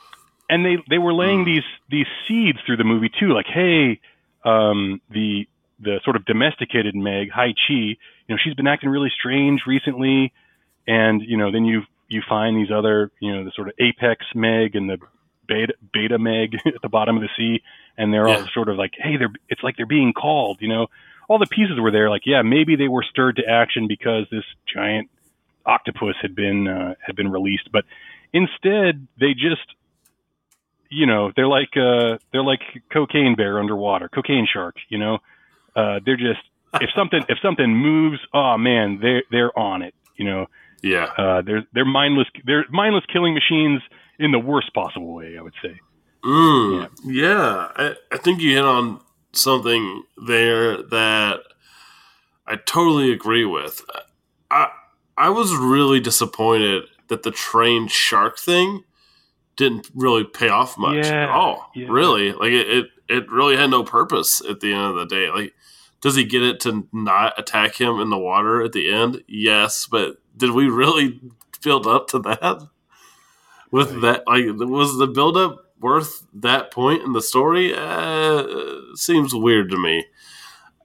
and they they were laying Mm. these these seeds through the movie too, like, hey, um, the the sort of domesticated Meg, Hai Chi, you know, she's been acting really strange recently, and you know, then you you find these other, you know, the sort of apex Meg and the beta beta Meg at the bottom of the sea, and they're all sort of like, hey, they're it's like they're being called, you know. All the pieces were there, like, yeah, maybe they were stirred to action because this giant octopus had been uh, had been released, but instead they just you know they're like uh they're like cocaine bear underwater cocaine shark you know uh they're just if something if something moves oh man they're they're on it you know Yeah. Uh, they're they're mindless. They're mindless killing machines in the worst possible way. I would say. Mm, yeah. I, I think you hit on something there that I totally agree with. I I was really disappointed that the trained shark thing didn't really pay off much Yeah, at all. yeah. Really, like it, it it really had no purpose at the end of the day. Like, does he get it to not attack him in the water at the end? Yes, but did we really build up to that? With that, like, was the build up worth that point in the story? Uh, seems weird to me,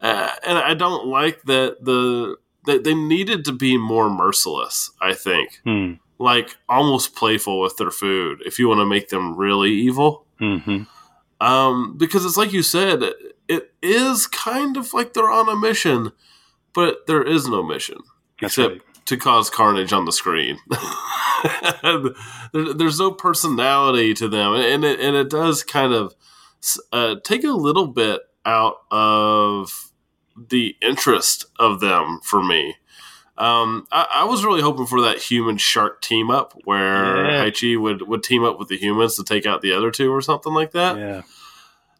uh, and I don't like that the they, they needed to be more merciless. I think Hmm. Like almost playful with their food if you want to make them really evil. hmm Um, because it's like you said, it is kind of like they're on a mission, but there is no mission That's except right. to cause carnage on the screen. there's no personality to them, and it, and it does kind of uh, take a little bit out of the interest of them for me. Um, I, I was really hoping for that human shark team up where Yeah. Haiqi would, would team up with the humans to take out the other two or something like that. Yeah.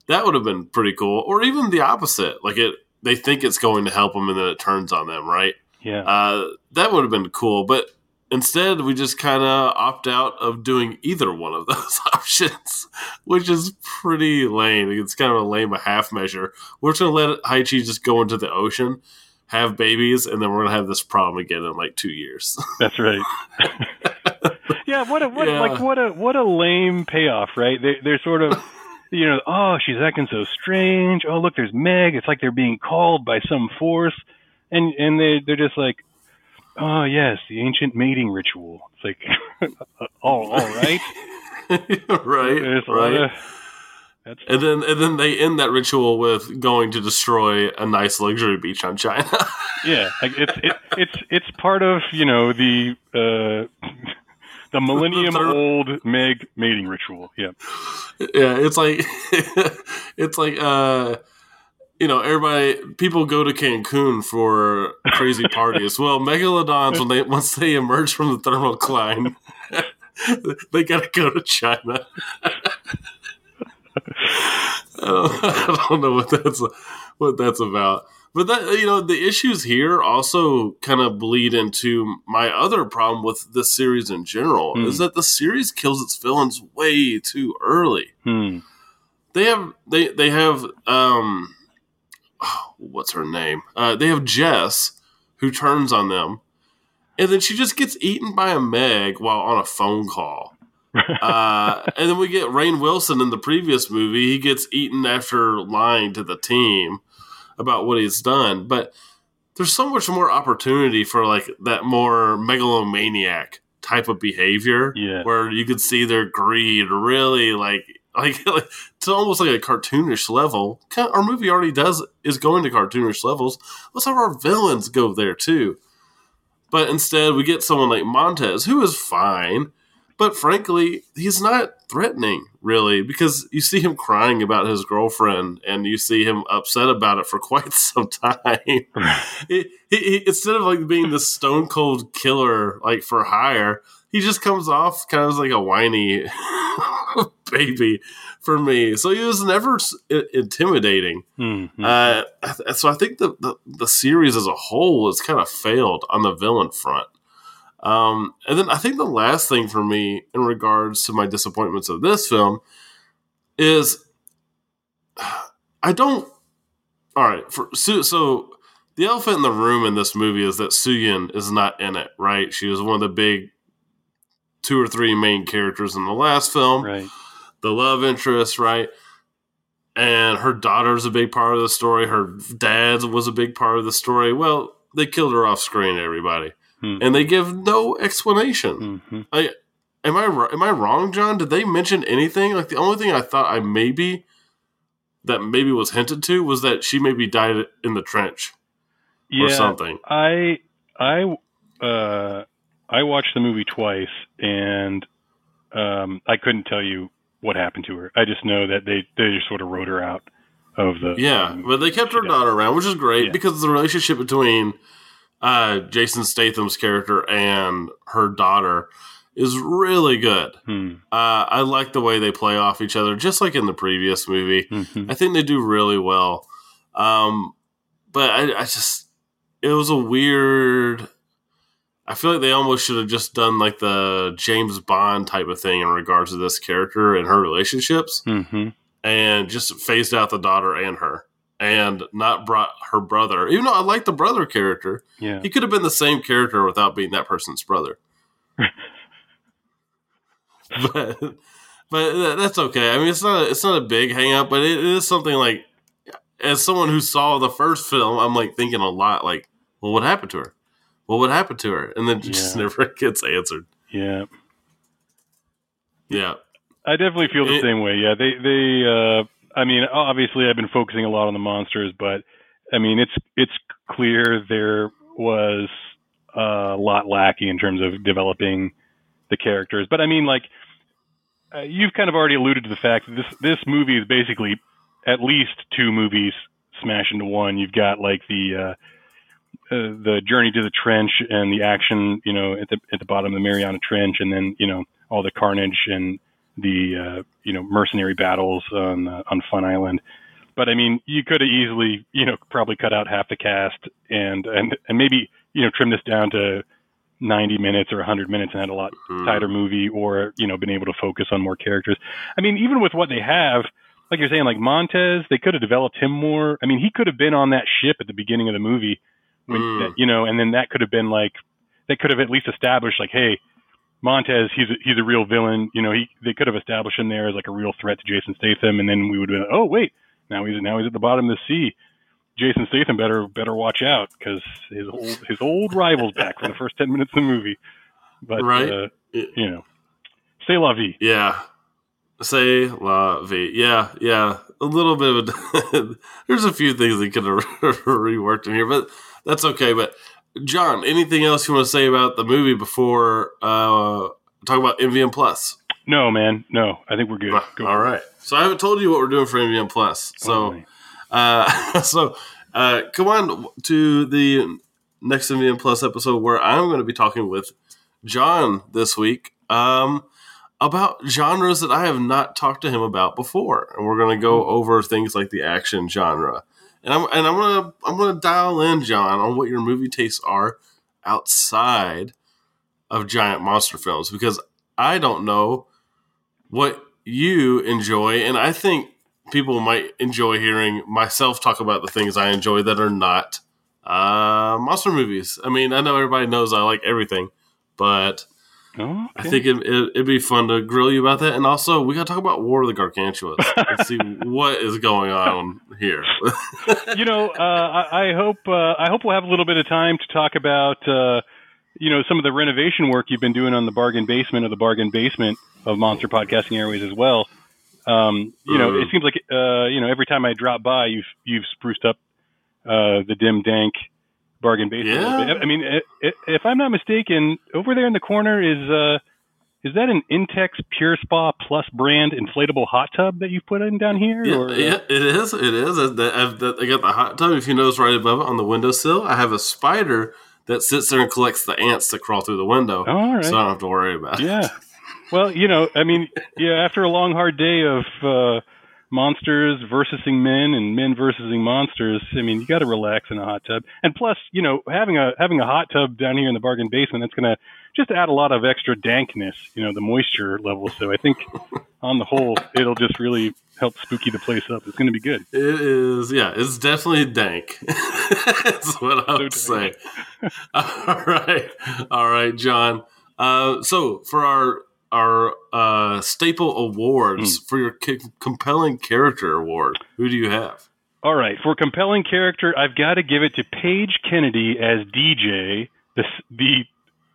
That would have been pretty cool. Or even the opposite. Like it they think it's going to help them and then it turns on them, right? Yeah. Uh, that would have been cool. But instead, we just kind of opt out of doing either one of those options, which is pretty lame. It's kind of a lame a half measure. We're just going to let Haiqi just go into the ocean, have babies, and then we're going to have this problem again in like two years. That's right. yeah, what a what Yeah. like what a what a lame payoff, right? They they're sort of you know, oh, she's acting so strange. Oh, look, there's Meg. It's like they're being called by some force, and and they they're just like, oh yes, the ancient mating ritual. It's like, oh, all right, right. There's a lot right. Uh, that's And then, and then they end that ritual with going to destroy a nice luxury beach on China. yeah, like it's it, it's it's part of you know the uh, the millennium old Meg mating ritual. Yeah. yeah, it's like it's like uh you know, everybody people go to Cancun for crazy parties. well, megalodons when they once they emerge from the thermocline, they gotta go to China. I don't, know what that's what that's about. But that you know, the issues here also kind of bleed into my other problem with this series in general Hmm. is that the series kills its villains way too early Hmm. they have they they have um oh, what's her name uh they have jess who turns on them and then she just gets eaten by a meg while on a phone call uh and then we get Rainn Wilson in the previous movie he gets eaten after lying to the team about what he's done but there's so much more opportunity for like that more megalomaniac type of behavior Yeah. where you could see their greed really like like, like to almost like a cartoonish level. Our movie already does is going to cartoonish levels. Let's have our villains go there too. But instead, we get someone like Montes, who is fine, but frankly, he's not threatening really because you see him crying about his girlfriend and you see him upset about it for quite some time. he, he, he, instead of like being the stone cold killer like for hire, he just comes off kind of like a whiny baby for me. So he was never intimidating. Hmm. Hmm. Uh, so I think the, the the series as a whole has kind of failed on the villain front. Um, and then I think the last thing for me in regards to my disappointments of this film is I don't. All right, for so, so the elephant in the room in this movie is that Suyin is not in it. Right, she was one of the big two or three main characters in the last film right. the love interest, right? And her daughter's a big part of the story. Her dad was a big part of the story. Well, they killed her off screen, everybody, Hmm. and they give no explanation. hmm I am I am I wrong, Jon? Did they mention anything? Like the only thing I thought I maybe that maybe was hinted to was that she maybe died in the trench or something. I I uh, I watched the movie twice, and um, I couldn't tell you what happened to her. I just know that they they just sort of wrote her out of the Yeah, um, but they kept her daughter around, which is great Yeah. because the relationship between uh, Jason Statham's character and her daughter is really good. Hmm. Uh, I like the way they play off each other, just like in the previous movie. Mhm. I think they do really well. Um, but I, I just, it was a weird. I feel like they almost should have just done like the James Bond type of thing in regards to this character and her relationships, Mhm. and just phased out the daughter and her, and not brought her brother. Even though I like the brother character, Yeah. he could have been the same character without being that person's brother. but but that's okay. I mean, it's not a, it's not a big hang up, but it is something like as someone who saw the first film, I'm like thinking a lot like, well, what happened to her? Well, what happened to her? And then it just never gets answered. Yeah. Yeah. I definitely feel the It- same way. Yeah, they they. Uh, I mean, obviously, I've been focusing a lot on the monsters, but I mean, it's it's clear there was a lot lacking in terms of developing the characters. But I mean, like uh, you've kind of already alluded to the fact that this this movie is basically at least two movies smashed into one. You've got like the uh, uh, the journey to the trench and the action, you know, at the at the bottom of the Mariana Trench, and then you know all the carnage and the uh, you know mercenary battles on uh, on Fun Island. But I mean, you could have easily you know probably cut out half the cast and and and maybe you know trim this down to 90 minutes or 100 minutes and had a lot Mm. tighter movie or you know been able to focus on more characters. I mean, even with what they have, like you're saying, like Montes, they could have developed him more. I mean, he could have been on that ship at the beginning of the movie, when, Mm. you know, and then that could have been like they could have at least established like, hey, Montes, he's a, he's a real villain. You know, he they could have established him there as like a real threat to Jason Statham, and then we would have been, oh wait, now he's now he's at the bottom of the sea. Jason Statham better better watch out because his old his old rival's back for the first ten minutes of the movie. But Right. uh, you know, say la vie. Yeah. Say la vie. Yeah, yeah. A little bit of a. there's a few things that could have reworked in here, but that's okay. But Jon, anything else you want to say about the movie before uh, talk about MVM Plus? No, man, no. I think we're good. Go All right. So I haven't told you what we're doing for MVM Plus. So. Oh, Uh, so uh, come on to the next MVM Plus episode where I'm going to be talking with Jon this week um, about genres that I have not talked to him about before, and we're going to go over things like the action genre. And I'm and I'm gonna I'm gonna dial in Jon on what your movie tastes are outside of giant monster films because I don't know what you enjoy, and I think people might enjoy hearing myself talk about the things I enjoy that are not uh, monster movies. I mean, I know everybody knows I like everything, but Oh, I think it, it, it'd be fun to grill you about that. And also, we got to talk about War of the Gargantuas and see what is going on here. you know, uh, I, I hope uh, I hope we'll have a little bit of time to talk about uh, you know some of the renovation work you've been doing on the bargain basement of the bargain basement of Monster Podcasting Airways as well. Um, you know, it seems like uh, you know every time I drop by, you've you've spruced up uh, the dim dank bargain basement. Yeah. I mean, if I'm not mistaken, over there in the corner is uh, is that an Intex Pure Spa Plus brand inflatable hot tub that you've put in down here? yeah, or, uh, yeah, it is. It is. I, got the hot tub. If you notice right above it on the windowsill, I have a spider that sits there and collects the ants that crawl through the window. All right. So I don't have to worry about it. yeah. Well, you know, I mean, yeah, after a long, hard day of uh, monsters versusing men and men versusing monsters, I mean, you got to relax in a hot tub. And plus, you know, having a having a hot tub down here in the bargain basement, that's going to just add a lot of extra dankness, you know, the moisture level. So I think, on the whole, it'll just really help spooky the place up. It's going to be good. It is, yeah, it's definitely dank. That's what I would So say. All right, all right, Jon. Uh, so for our our uh, staple awards Hmm. for your c- compelling character award, who do you have? All right, for compelling character, I've got to give it to Page Kennedy as DJ, the the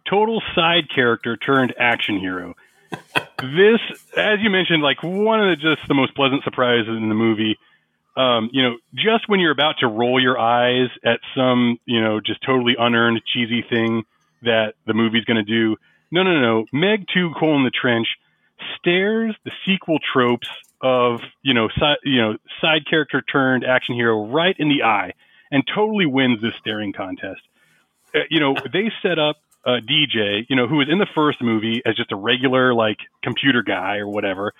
total side character turned action hero. this, as you mentioned, like one of the just the most pleasant surprises in the movie. Um, you know, just when you're about to roll your eyes at some, you know, just totally unearned cheesy thing that the movie's going to do. No, no, no. Meg Two Cole in the Trench stares the sequel tropes of you know side you know side character turned action hero right in the eye and totally wins this staring contest. uh, you know, they set up uh, DJ, you know, who was in the first movie as just a regular like computer guy or whatever,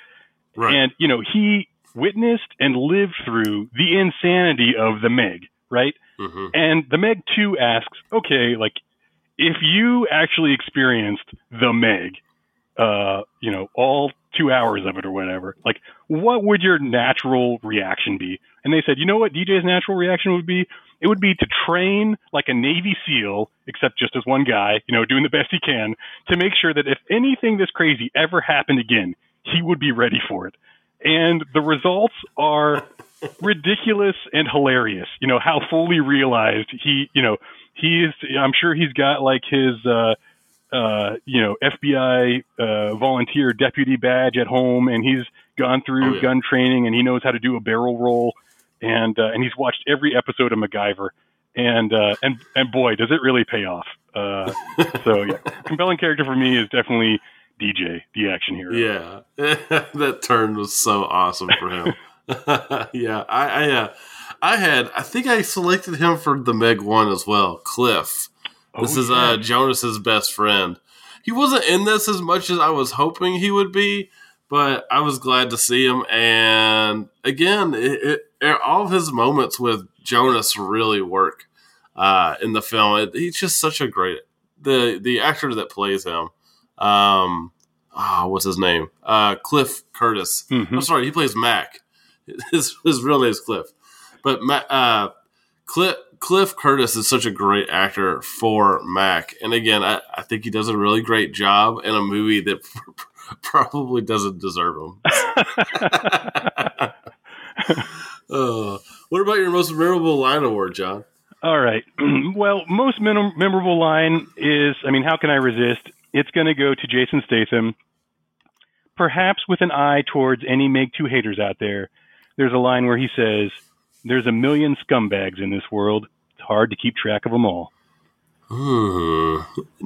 Right. and you know he witnessed and lived through the insanity of the Meg, right? hmm And the Meg 2 asks, okay, like, if you actually experienced the Meg, uh, you know, all two hours of it or whatever, like, what would your natural reaction be? And they said, you know what DJ's natural reaction would be? It would be to train like a Navy SEAL, except just as one guy, you know, doing the best he can to make sure that if anything this crazy ever happened again, he would be ready for it. And the results are ridiculous and hilarious. You know how fully realized he, you know, he's. I'm sure he's got like his, uh, uh, you know, FBI uh, volunteer deputy badge at home, and he's gone through Oh, yeah. gun training, and he knows how to do a barrel roll, and uh, and he's watched every episode of MacGyver, and uh, and and boy, does it really pay off. Uh, so yeah, compelling character for me is definitely DJ, the action hero. Yeah, that turn was so awesome for him. yeah, I, I, uh, I had, I think I selected him for the Meg one as well. Cliff. This Oh, is yeah. uh, Jonas's best friend. He wasn't in this as much as I was hoping he would be, but I was glad to see him. And again, it, it, all of his moments with Jonas really work uh, in the film. It, he's just such a great the the actor that plays him. Um, ah, what's his name? Uh, Cliff Curtis. Mhm. I'm sorry, he plays Mac. His his real name is Cliff, but uh, Cliff Cliff Curtis is such a great actor for Mac. And again, I, I think he does a really great job in a movie that probably doesn't deserve him. uh, what about your most memorable line award, Jon? All right. well, most mem- memorable line is, I mean, how can I resist? It's going to go to Jason Statham. Perhaps with an eye towards any Meg 2 haters out there, there's a line where he says, There's a million scumbags in this world. It's hard to keep track of them all. Hmm.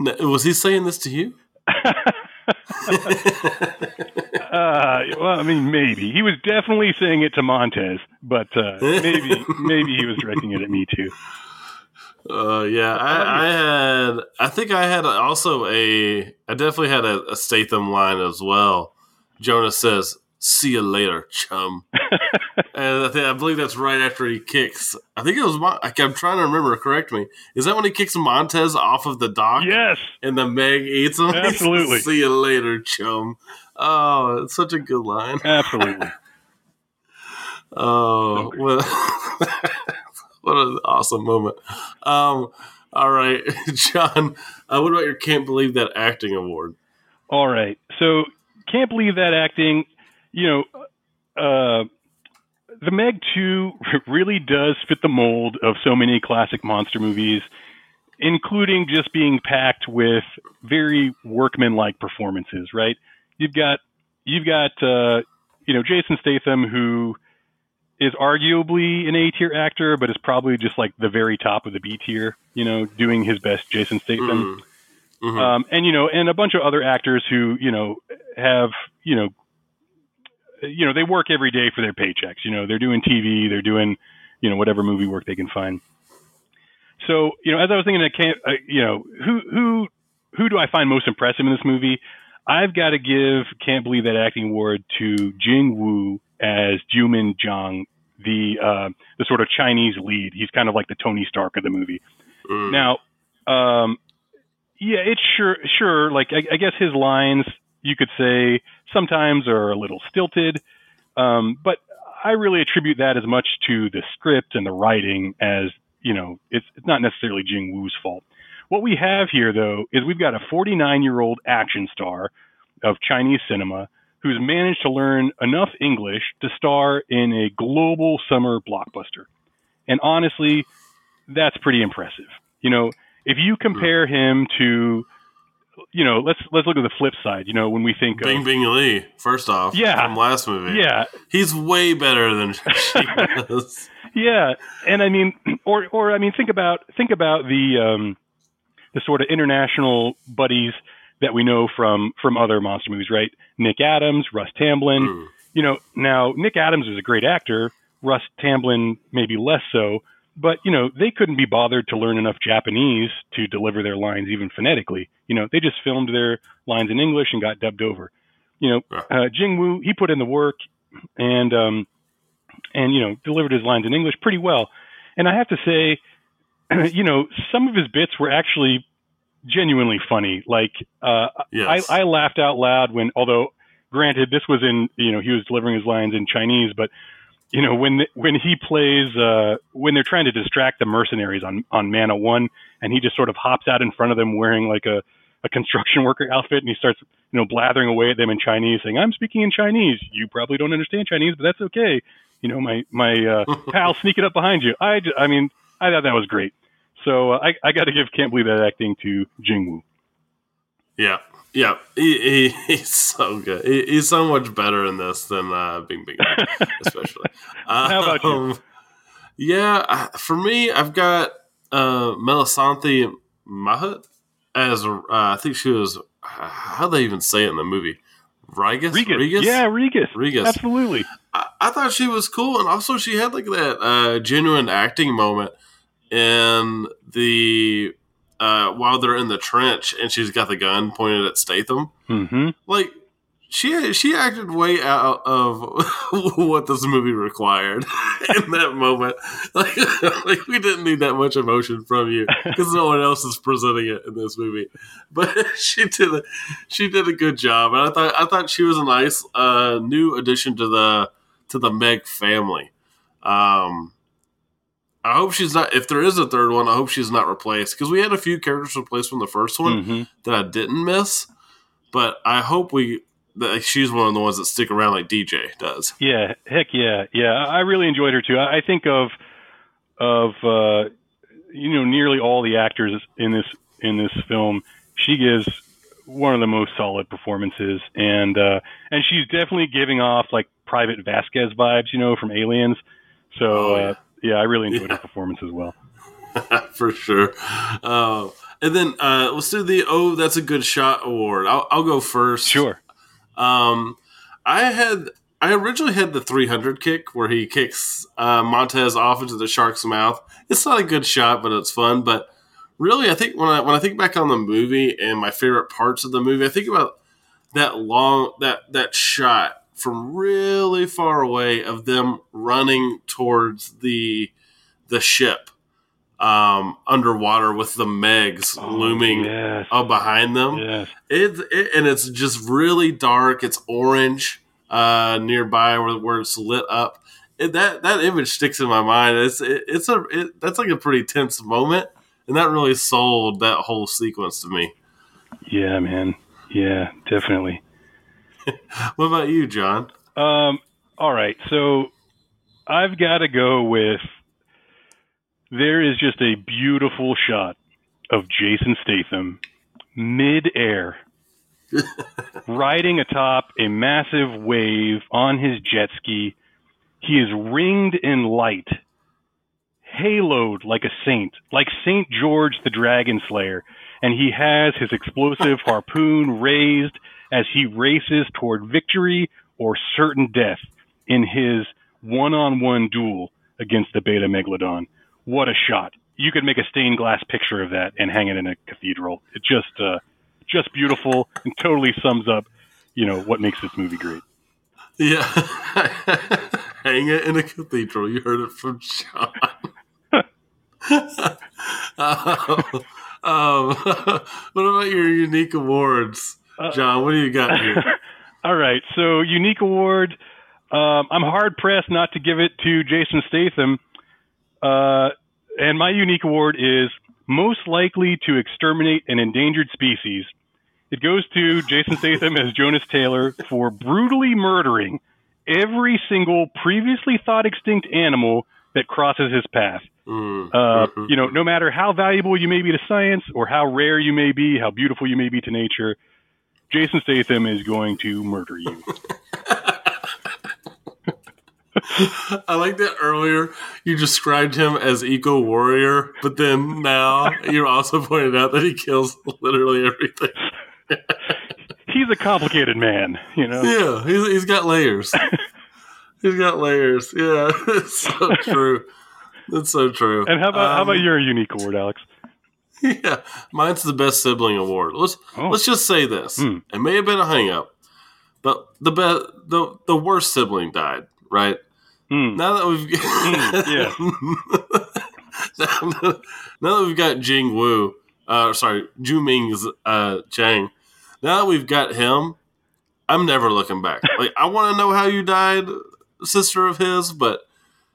N- Was he saying this to you? Uh, well, I mean, maybe. He was definitely saying it to Montes, but uh, maybe maybe he was directing it at me too. Uh, yeah, I, I had. I think I had also a. I definitely had a, a Statham line as well. Jonas says, "See you later, chum," and I, think, I believe that's right after he kicks. I think it was. Mon- I'm trying to remember. Correct me. Is that when he kicks Montes off of the dock? Yes. And the Meg eats him. Absolutely. See you later, chum. Oh, it's such a good line. Absolutely. Oh, what, what an awesome moment. Um, all right, Jon, uh, what about your Can't Believe That Acting Award? All right. So can't believe that acting, you know, uh, the Meg 2 really does fit the mold of so many classic monster movies, including just being packed with very workman-like performances, right? You've got you've got uh, you know, Jason Statham who is arguably an A tier actor, but is probably just like the very top of the B tier, you know, doing his best Jason Statham. Mm. Mhm. Um, and you know, and a bunch of other actors who you know have you know, you know, they work every day for their paychecks. You know, they're doing TV, they're doing you know whatever movie work they can find. So you know, as I was thinking, I can't, uh, you know, who who who do I find most impressive in this movie? I've got to give Can't Believe That Acting Award to Jing Wu as Jiuming Zhang, the uh, the sort of Chinese lead. He's kind of like the Tony Stark of the movie. Mm. Now, um, yeah, it's sure, sure. Like, I, I guess his lines, you could say, sometimes are a little stilted, um, but I really attribute that as much to the script and the writing as you know, it's, it's not necessarily Jing Wu's fault. What we have here, though, is we've got a 49 year old action star of Chinese cinema who's managed to learn enough English to star in a global summer blockbuster. And honestly, that's pretty impressive. You know, if you compare him to, you know, let's let's look at the flip side. You know, when we think Bing of Bing Lee, first off, Yeah. from last movie. yeah, He's way better than she. Yeah, and I mean, or or I mean, think about think about the um, the sort of international buddies that we know from from other monster movies, right? Nick Adams, Russ Tamblyn. Mm. You know, now Nick Adams is a great actor. Russ Tamblyn maybe less so, but you know they couldn't be bothered to learn enough Japanese to deliver their lines even phonetically. You know they just filmed their lines in English and got dubbed over. You know, uh, Jing Wu he put in the work and um, and you know delivered his lines in English pretty well. And I have to say, you know, some of his bits were actually genuinely funny. Like uh, Yes. I, I laughed out loud when, although granted, this was in, you know, he was delivering his lines in Chinese, but you know, when when he plays, uh, when they're trying to distract the mercenaries on on Mana One, and he just sort of hops out in front of them wearing like a a construction worker outfit, and he starts, you know, blathering away at them in Chinese, saying, "I'm speaking in Chinese. You probably don't understand Chinese, but that's okay. You know, my my uh, pal sneaking up behind you. I, I mean, I thought that was great. So uh, I I got to give can't believe that acting to Jing Wu. Yeah, yeah, he, he, he's so good. He, he's so much better in this than uh, Bing Bing, especially. How about you? Um, Yeah, uh, for me, I've got uh, Melissanthi Mahut as uh, I think she was. How do they even say it in the movie? Rigas, Regas. Yeah, Regas. Regas. Absolutely. I, I thought she was cool, and also she had like that uh, genuine acting moment in the uh, while they're in the trench, and she's got the gun pointed at Statham. hmm Like she she acted way out of what this movie required in that moment. Like, like we didn't need that much emotion from you because no one else is presenting it in this movie. But she did a she did a good job, and I thought I thought she was a nice uh, new addition to the to the Meg family. Um, I hope she's not. If there is a third one, I hope she's not replaced because we had a few characters replaced from the first one hmm that I didn't miss. But I hope we that she's one of the ones that stick around like DJ does. Yeah, heck yeah, yeah. I really enjoyed her too. I I think of of uh, you know nearly all the actors in this in this film. She gives one of the most solid performances, and uh, and she's definitely giving off like Private Vasquez vibes, you know, from Aliens. So Oh, uh, yeah. I really enjoyed Yeah. her performance as well. for sure. Uh, and then uh, let's do the oh that's a good shot award. I'll, I'll go first. Sure. Um, I had I originally had the 300 kick where he kicks uh, Montes off into the shark's mouth. It's not a good shot, but it's fun. But really, I think when I when I think back on the movie and my favorite parts of the movie, I think about that long that that shot from really far away of them running towards the the ship um, underwater with the Megs Oh, looming Yes. up behind them. Yes. It's it, and it's just really dark. It's orange uh, nearby where, where it's lit up. It, that that image sticks in my mind. It's it, it's a it, that's like a pretty tense moment, and that really sold that whole sequence to me. Yeah, man. Yeah, definitely. What about you, Jon? Um, all right, so I've got to go with. There is just a beautiful shot of Jason Statham mid-air, riding atop a massive wave on his jet ski. He is ringed in light, haloed like a saint, like Saint George the Dragon Slayer, and he has his explosive harpoon raised as he races toward victory or certain death in his one-on-one duel against the Beta Megalodon. What a shot! You could make a stained glass picture of that and hang it in a cathedral. It just, uh, just beautiful and totally sums up, you know, what makes this movie great. Yeah, hang it in a cathedral. You heard it from Jon. um, what about your unique awards, Jon? What do you got here? All right, so unique award. Um, I'm hard pressed not to give it to Jason Statham, uh, and my unique award is most likely to exterminate an endangered species. It goes to Jason Statham as Jonas Taylor for brutally murdering every single previously thought extinct animal that crosses his path. Mm, Uh, mhm. You know, no matter how valuable you may be to science or how rare you may be, how beautiful you may be to nature, Jason Statham is going to murder you. I like that earlier you described him as eco warrior, but then now you also pointed out that he kills literally everything. He's a complicated man, you know. Yeah, he's, he's got layers. he's got layers. Yeah, it's so true. That's so true. And how about how Um, about your unique award, Alex? Yeah, mine's the best sibling award. Let's Oh. let's just say this. Hmm. It may have been a hang up, but the be- the the worst sibling died, right? Hmm. Now that we've yeah now that we've got Jing Wu, uh, sorry, Jiuming's uh, Chang. Now that we've got him, I'm never looking back. Like I want to know how you died, sister of his, but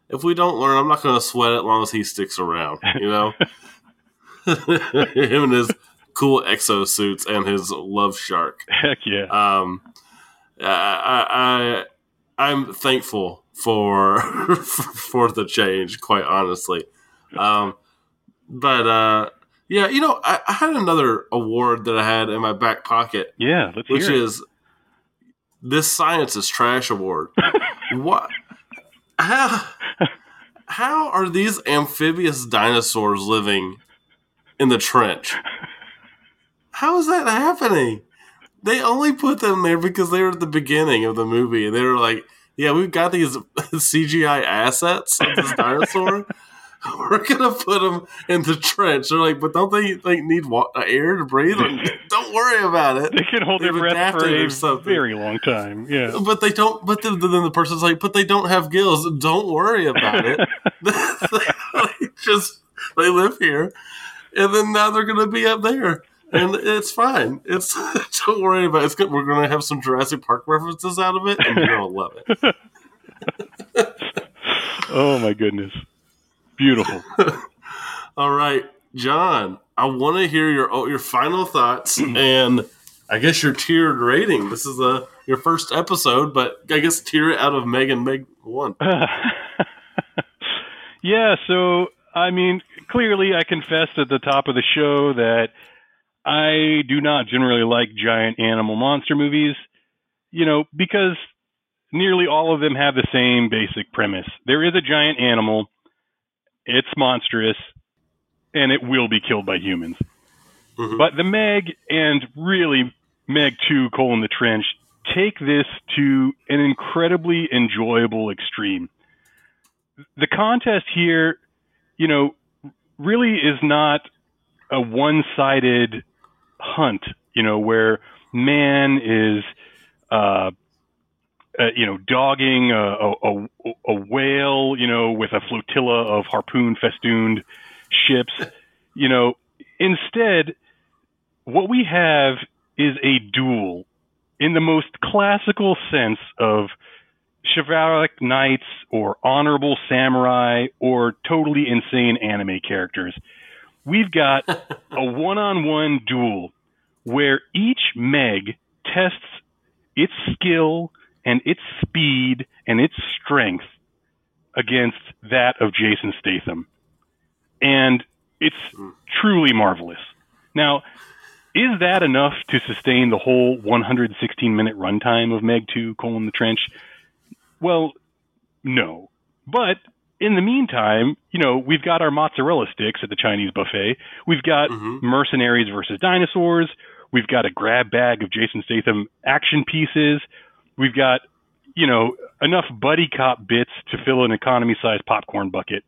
if we don't learn, I'm not going to sweat it as long as he sticks around. You know, him and his cool exo suits and his love shark Heck yeah. um, I, I, I'm thankful for for the change, quite honestly. Um, but uh, yeah, you know, I, I had another award that I had in my back pocket, yeah, which is this science is trash award. what? How? How are these amphibious dinosaurs living in the trench? How is that happening? They only put them there because they were at the beginning of the movie, and they were like, "Yeah, we've got these CGI assets of this dinosaur. We're gonna put them in the trench." They're like, "But don't they like need wa- uh, air to breathe? Don't worry about it." They can hold their They've breath for a something. very long time. Yeah. But they don't. But then, then the person's like, "But they don't have gills. Don't worry about it. they just they live here, and then now they're gonna be up there." And it's fine. It's don't worry about it. It's good. We're gonna have some Jurassic Park references out of it, and you're gonna love it. Oh my goodness. Beautiful. All right, Jon. I want to hear your oh, your final thoughts and I guess your tiered rating. This is a your first episode, but I guess tier it out of Meg and Meg one. yeah, so I mean, clearly I confessed at the top of the show that I do not generally like giant animal monster movies, you know, because nearly all of them have the same basic premise. There is a giant animal, it's monstrous, and it will be killed by humans. Mhm. But the Meg and really Meg 2 colon the trench take this to an incredibly enjoyable extreme. The contest here, you know, really is not a one-sided hunt, you know, where man is uh, uh, you know, dogging a, a, a, a whale, you know, with a flotilla of harpoon festooned ships. You know, instead, what we have is a duel in the most classical sense of chivalric knights or honorable samurai or totally insane anime characters. We've got a one on one duel where each Meg tests its skill and its speed and its strength against that of Jason Statham. And it's hmm. truly marvelous. Now, is that enough to sustain the whole 116 minute runtime of Meg 2 colon the trench? Well, no. But in the meantime, you know, we've got our mozzarella sticks at the Chinese buffet. We've got Mhm. mercenaries versus dinosaurs. We've got a grab bag of Jason Statham action pieces. We've got, you know, enough buddy cop bits to fill an economy sized popcorn bucket.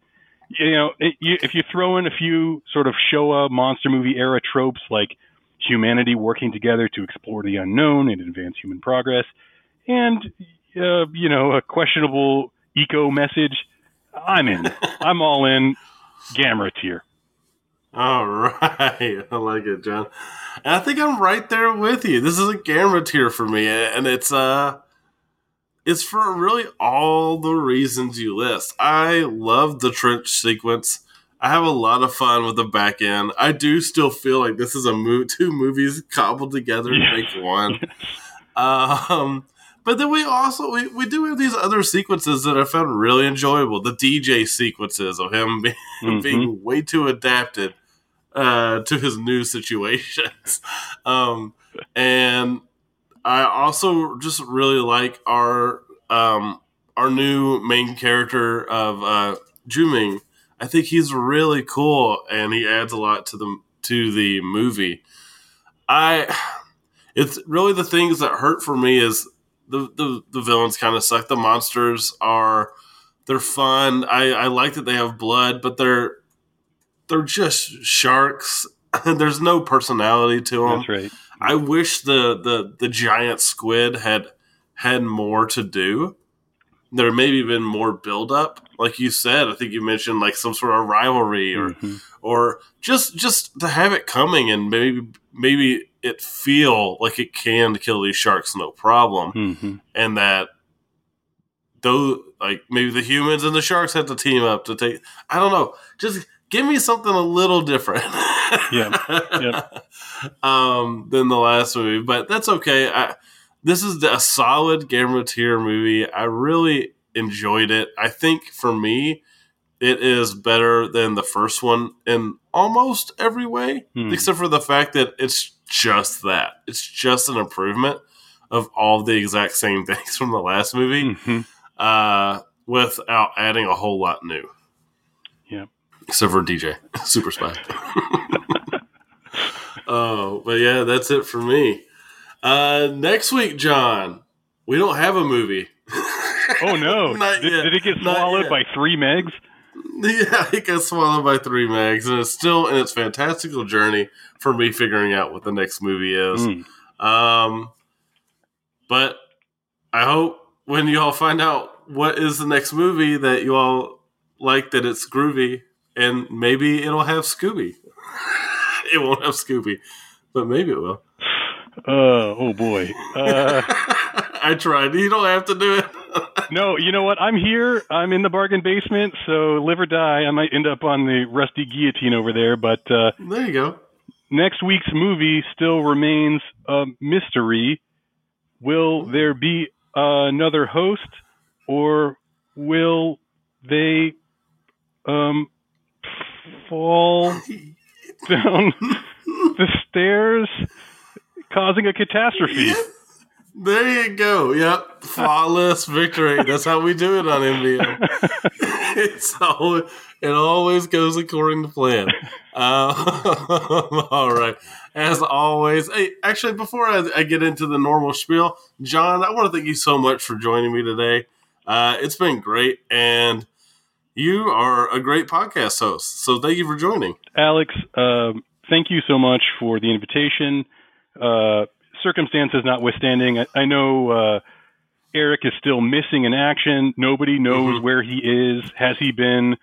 You know, it, you, if you throw in a few sort of Showa monster movie era tropes like humanity working together to explore the unknown and advance human progress, and, uh, you know, a questionable eco message, I'm in. I'm all in. Gamera tier. All right, I like it, Jon. And I think I'm right there with you. This is a Gamera tier for me, and it's uh, it's for really all the reasons you list. I love the trench sequence. I have a lot of fun with the back end. I do still feel like this is a mo- two movies cobbled together to make one. Um, but then we also we, we do have these other sequences that I found really enjoyable. The DJ sequences of him being, Mhm. being way too adapted uh, to his new situations. um, and I also just really like our um, our new main character of uh, Jiuming. I think he's really cool, and he adds a lot to the to the movie. I it's really the things that hurt for me is the the, the villains kind of suck. The monsters are they're fun. I, I like that they have blood, but they're they're just sharks. There's no personality to them. That's right. I wish the, the the giant squid had had more to do. There may maybe been more build up, like you said. I think you mentioned like some sort of rivalry or Mhm. or just just to have it coming and maybe maybe it feel like it can kill these sharks no problem. Mhm. and that though like maybe the humans and the sharks have to team up to take I don't know. Just give me something a little different. Yeah, um than the last movie but that's okay. I this is a solid Gamera tier movie. I really enjoyed it. I think for me it is better than the first one in almost every way Hmm. except for the fact that it's just that it's just an improvement of all the exact same things from the last movie Mhm. uh, without adding a whole lot new. Yeah. Except for DJ, Super Spy. oh, but yeah, that's it for me. Uh, next week, Jon, we don't have a movie. Oh no! Did, yet. did it get swallowed by three megs? Yeah, it got swallowed by three mags, and it's still in its fantastical journey for me figuring out what the next movie is. Mm. Um, but I hope when you all find out what is the next movie that you all like that it's groovy, and maybe it'll have Scooby. it won't have Scooby, but maybe it will. Uh, oh boy. Uh, I tried. You don't have to do it. No, you know what? I'm here. I'm in the bargain basement, so live or die. I might end up on the rusty guillotine over there, but uh, there you go. next week's movie still remains a mystery. Will there be another host, or will they um, fall down the stairs, causing a catastrophe? There you go. Yep. Flawless victory. That's how we do it on MVM. it's always, it always goes according to plan. Uh, all right. As always, hey, actually, before I, I get into the normal spiel, Jon, I want to thank you so much for joining me today. Uh, it's been great, and you are a great podcast host. So thank you for joining. Alex, um, thank you so much for the invitation. Circumstances notwithstanding, I, I know uh, Eric is still missing in action. Nobody knows Mhm. where he is. Has he been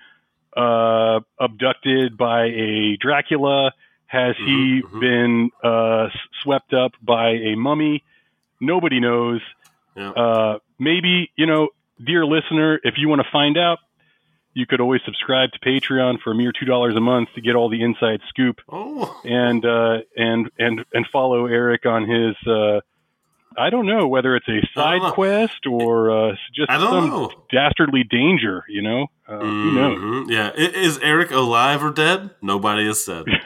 uh, abducted by a Dracula? Has he Mhm, mhm. been uh, swept up by a mummy? Nobody knows. Yeah. Uh, maybe, you know, dear listener, if you want to find out, you could always subscribe to Patreon for a mere two dollars a month to get all the inside scoop, Oh, and uh, and and and follow Eric on his. Uh, I don't know whether it's a side quest or uh, just some know. dastardly danger. You know, uh, who knows? Yeah. Is Eric alive or dead? Nobody has said.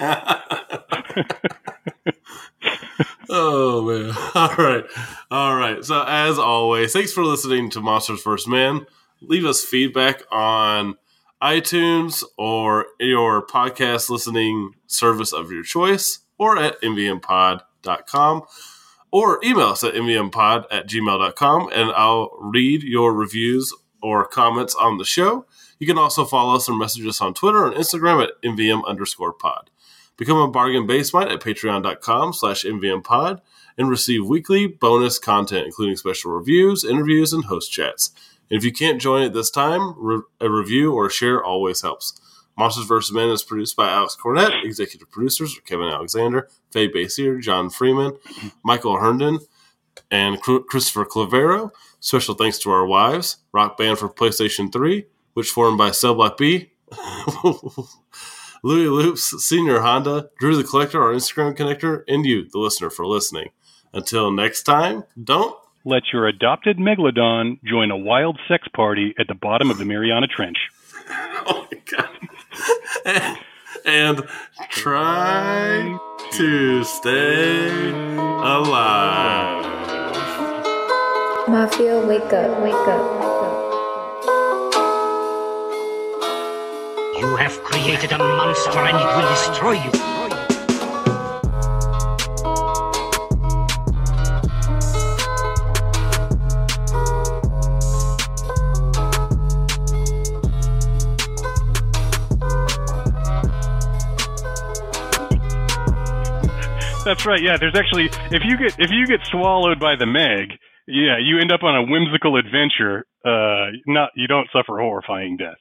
oh man. All right. All right. So as always, thanks for listening to Monsters vs. Men. Leave us feedback on iTunes or your podcast listening service of your choice or at mvmpod.com or email us at mvmpod at gmail.com and I'll read your reviews or comments on the show. You can also follow us or message us on Twitter and Instagram at mvm underscore pod. Become a bargain basement at patreon.com slash mvmpod and receive weekly bonus content, including special reviews, interviews, and host chats. If you can't join at this time, re- a review or a share always helps. Monsters vs. Men is produced by Alex Cornett. Executive producers are Kevin Alexander, Faye Basier, John Freeman, Michael Herndon, and Christopher Clavero. Special thanks to our wives, Rock Band for PlayStation 3, which formed by Cell Block B, Louis Loops, Senior Honda, Drew the Collector, our Instagram connector, and you, the listener, for listening. Until next time, don't. Let your adopted megalodon join a wild sex party at the bottom of the Mariana Trench. Oh my god. and, and try to stay alive. Mafia, wake up, wake up. You have created a monster and it will destroy you. That's right. Yeah, there's actually if you get if you get swallowed by the Meg, yeah, you end up on a whimsical adventure. Uh, not you don't suffer horrifying death.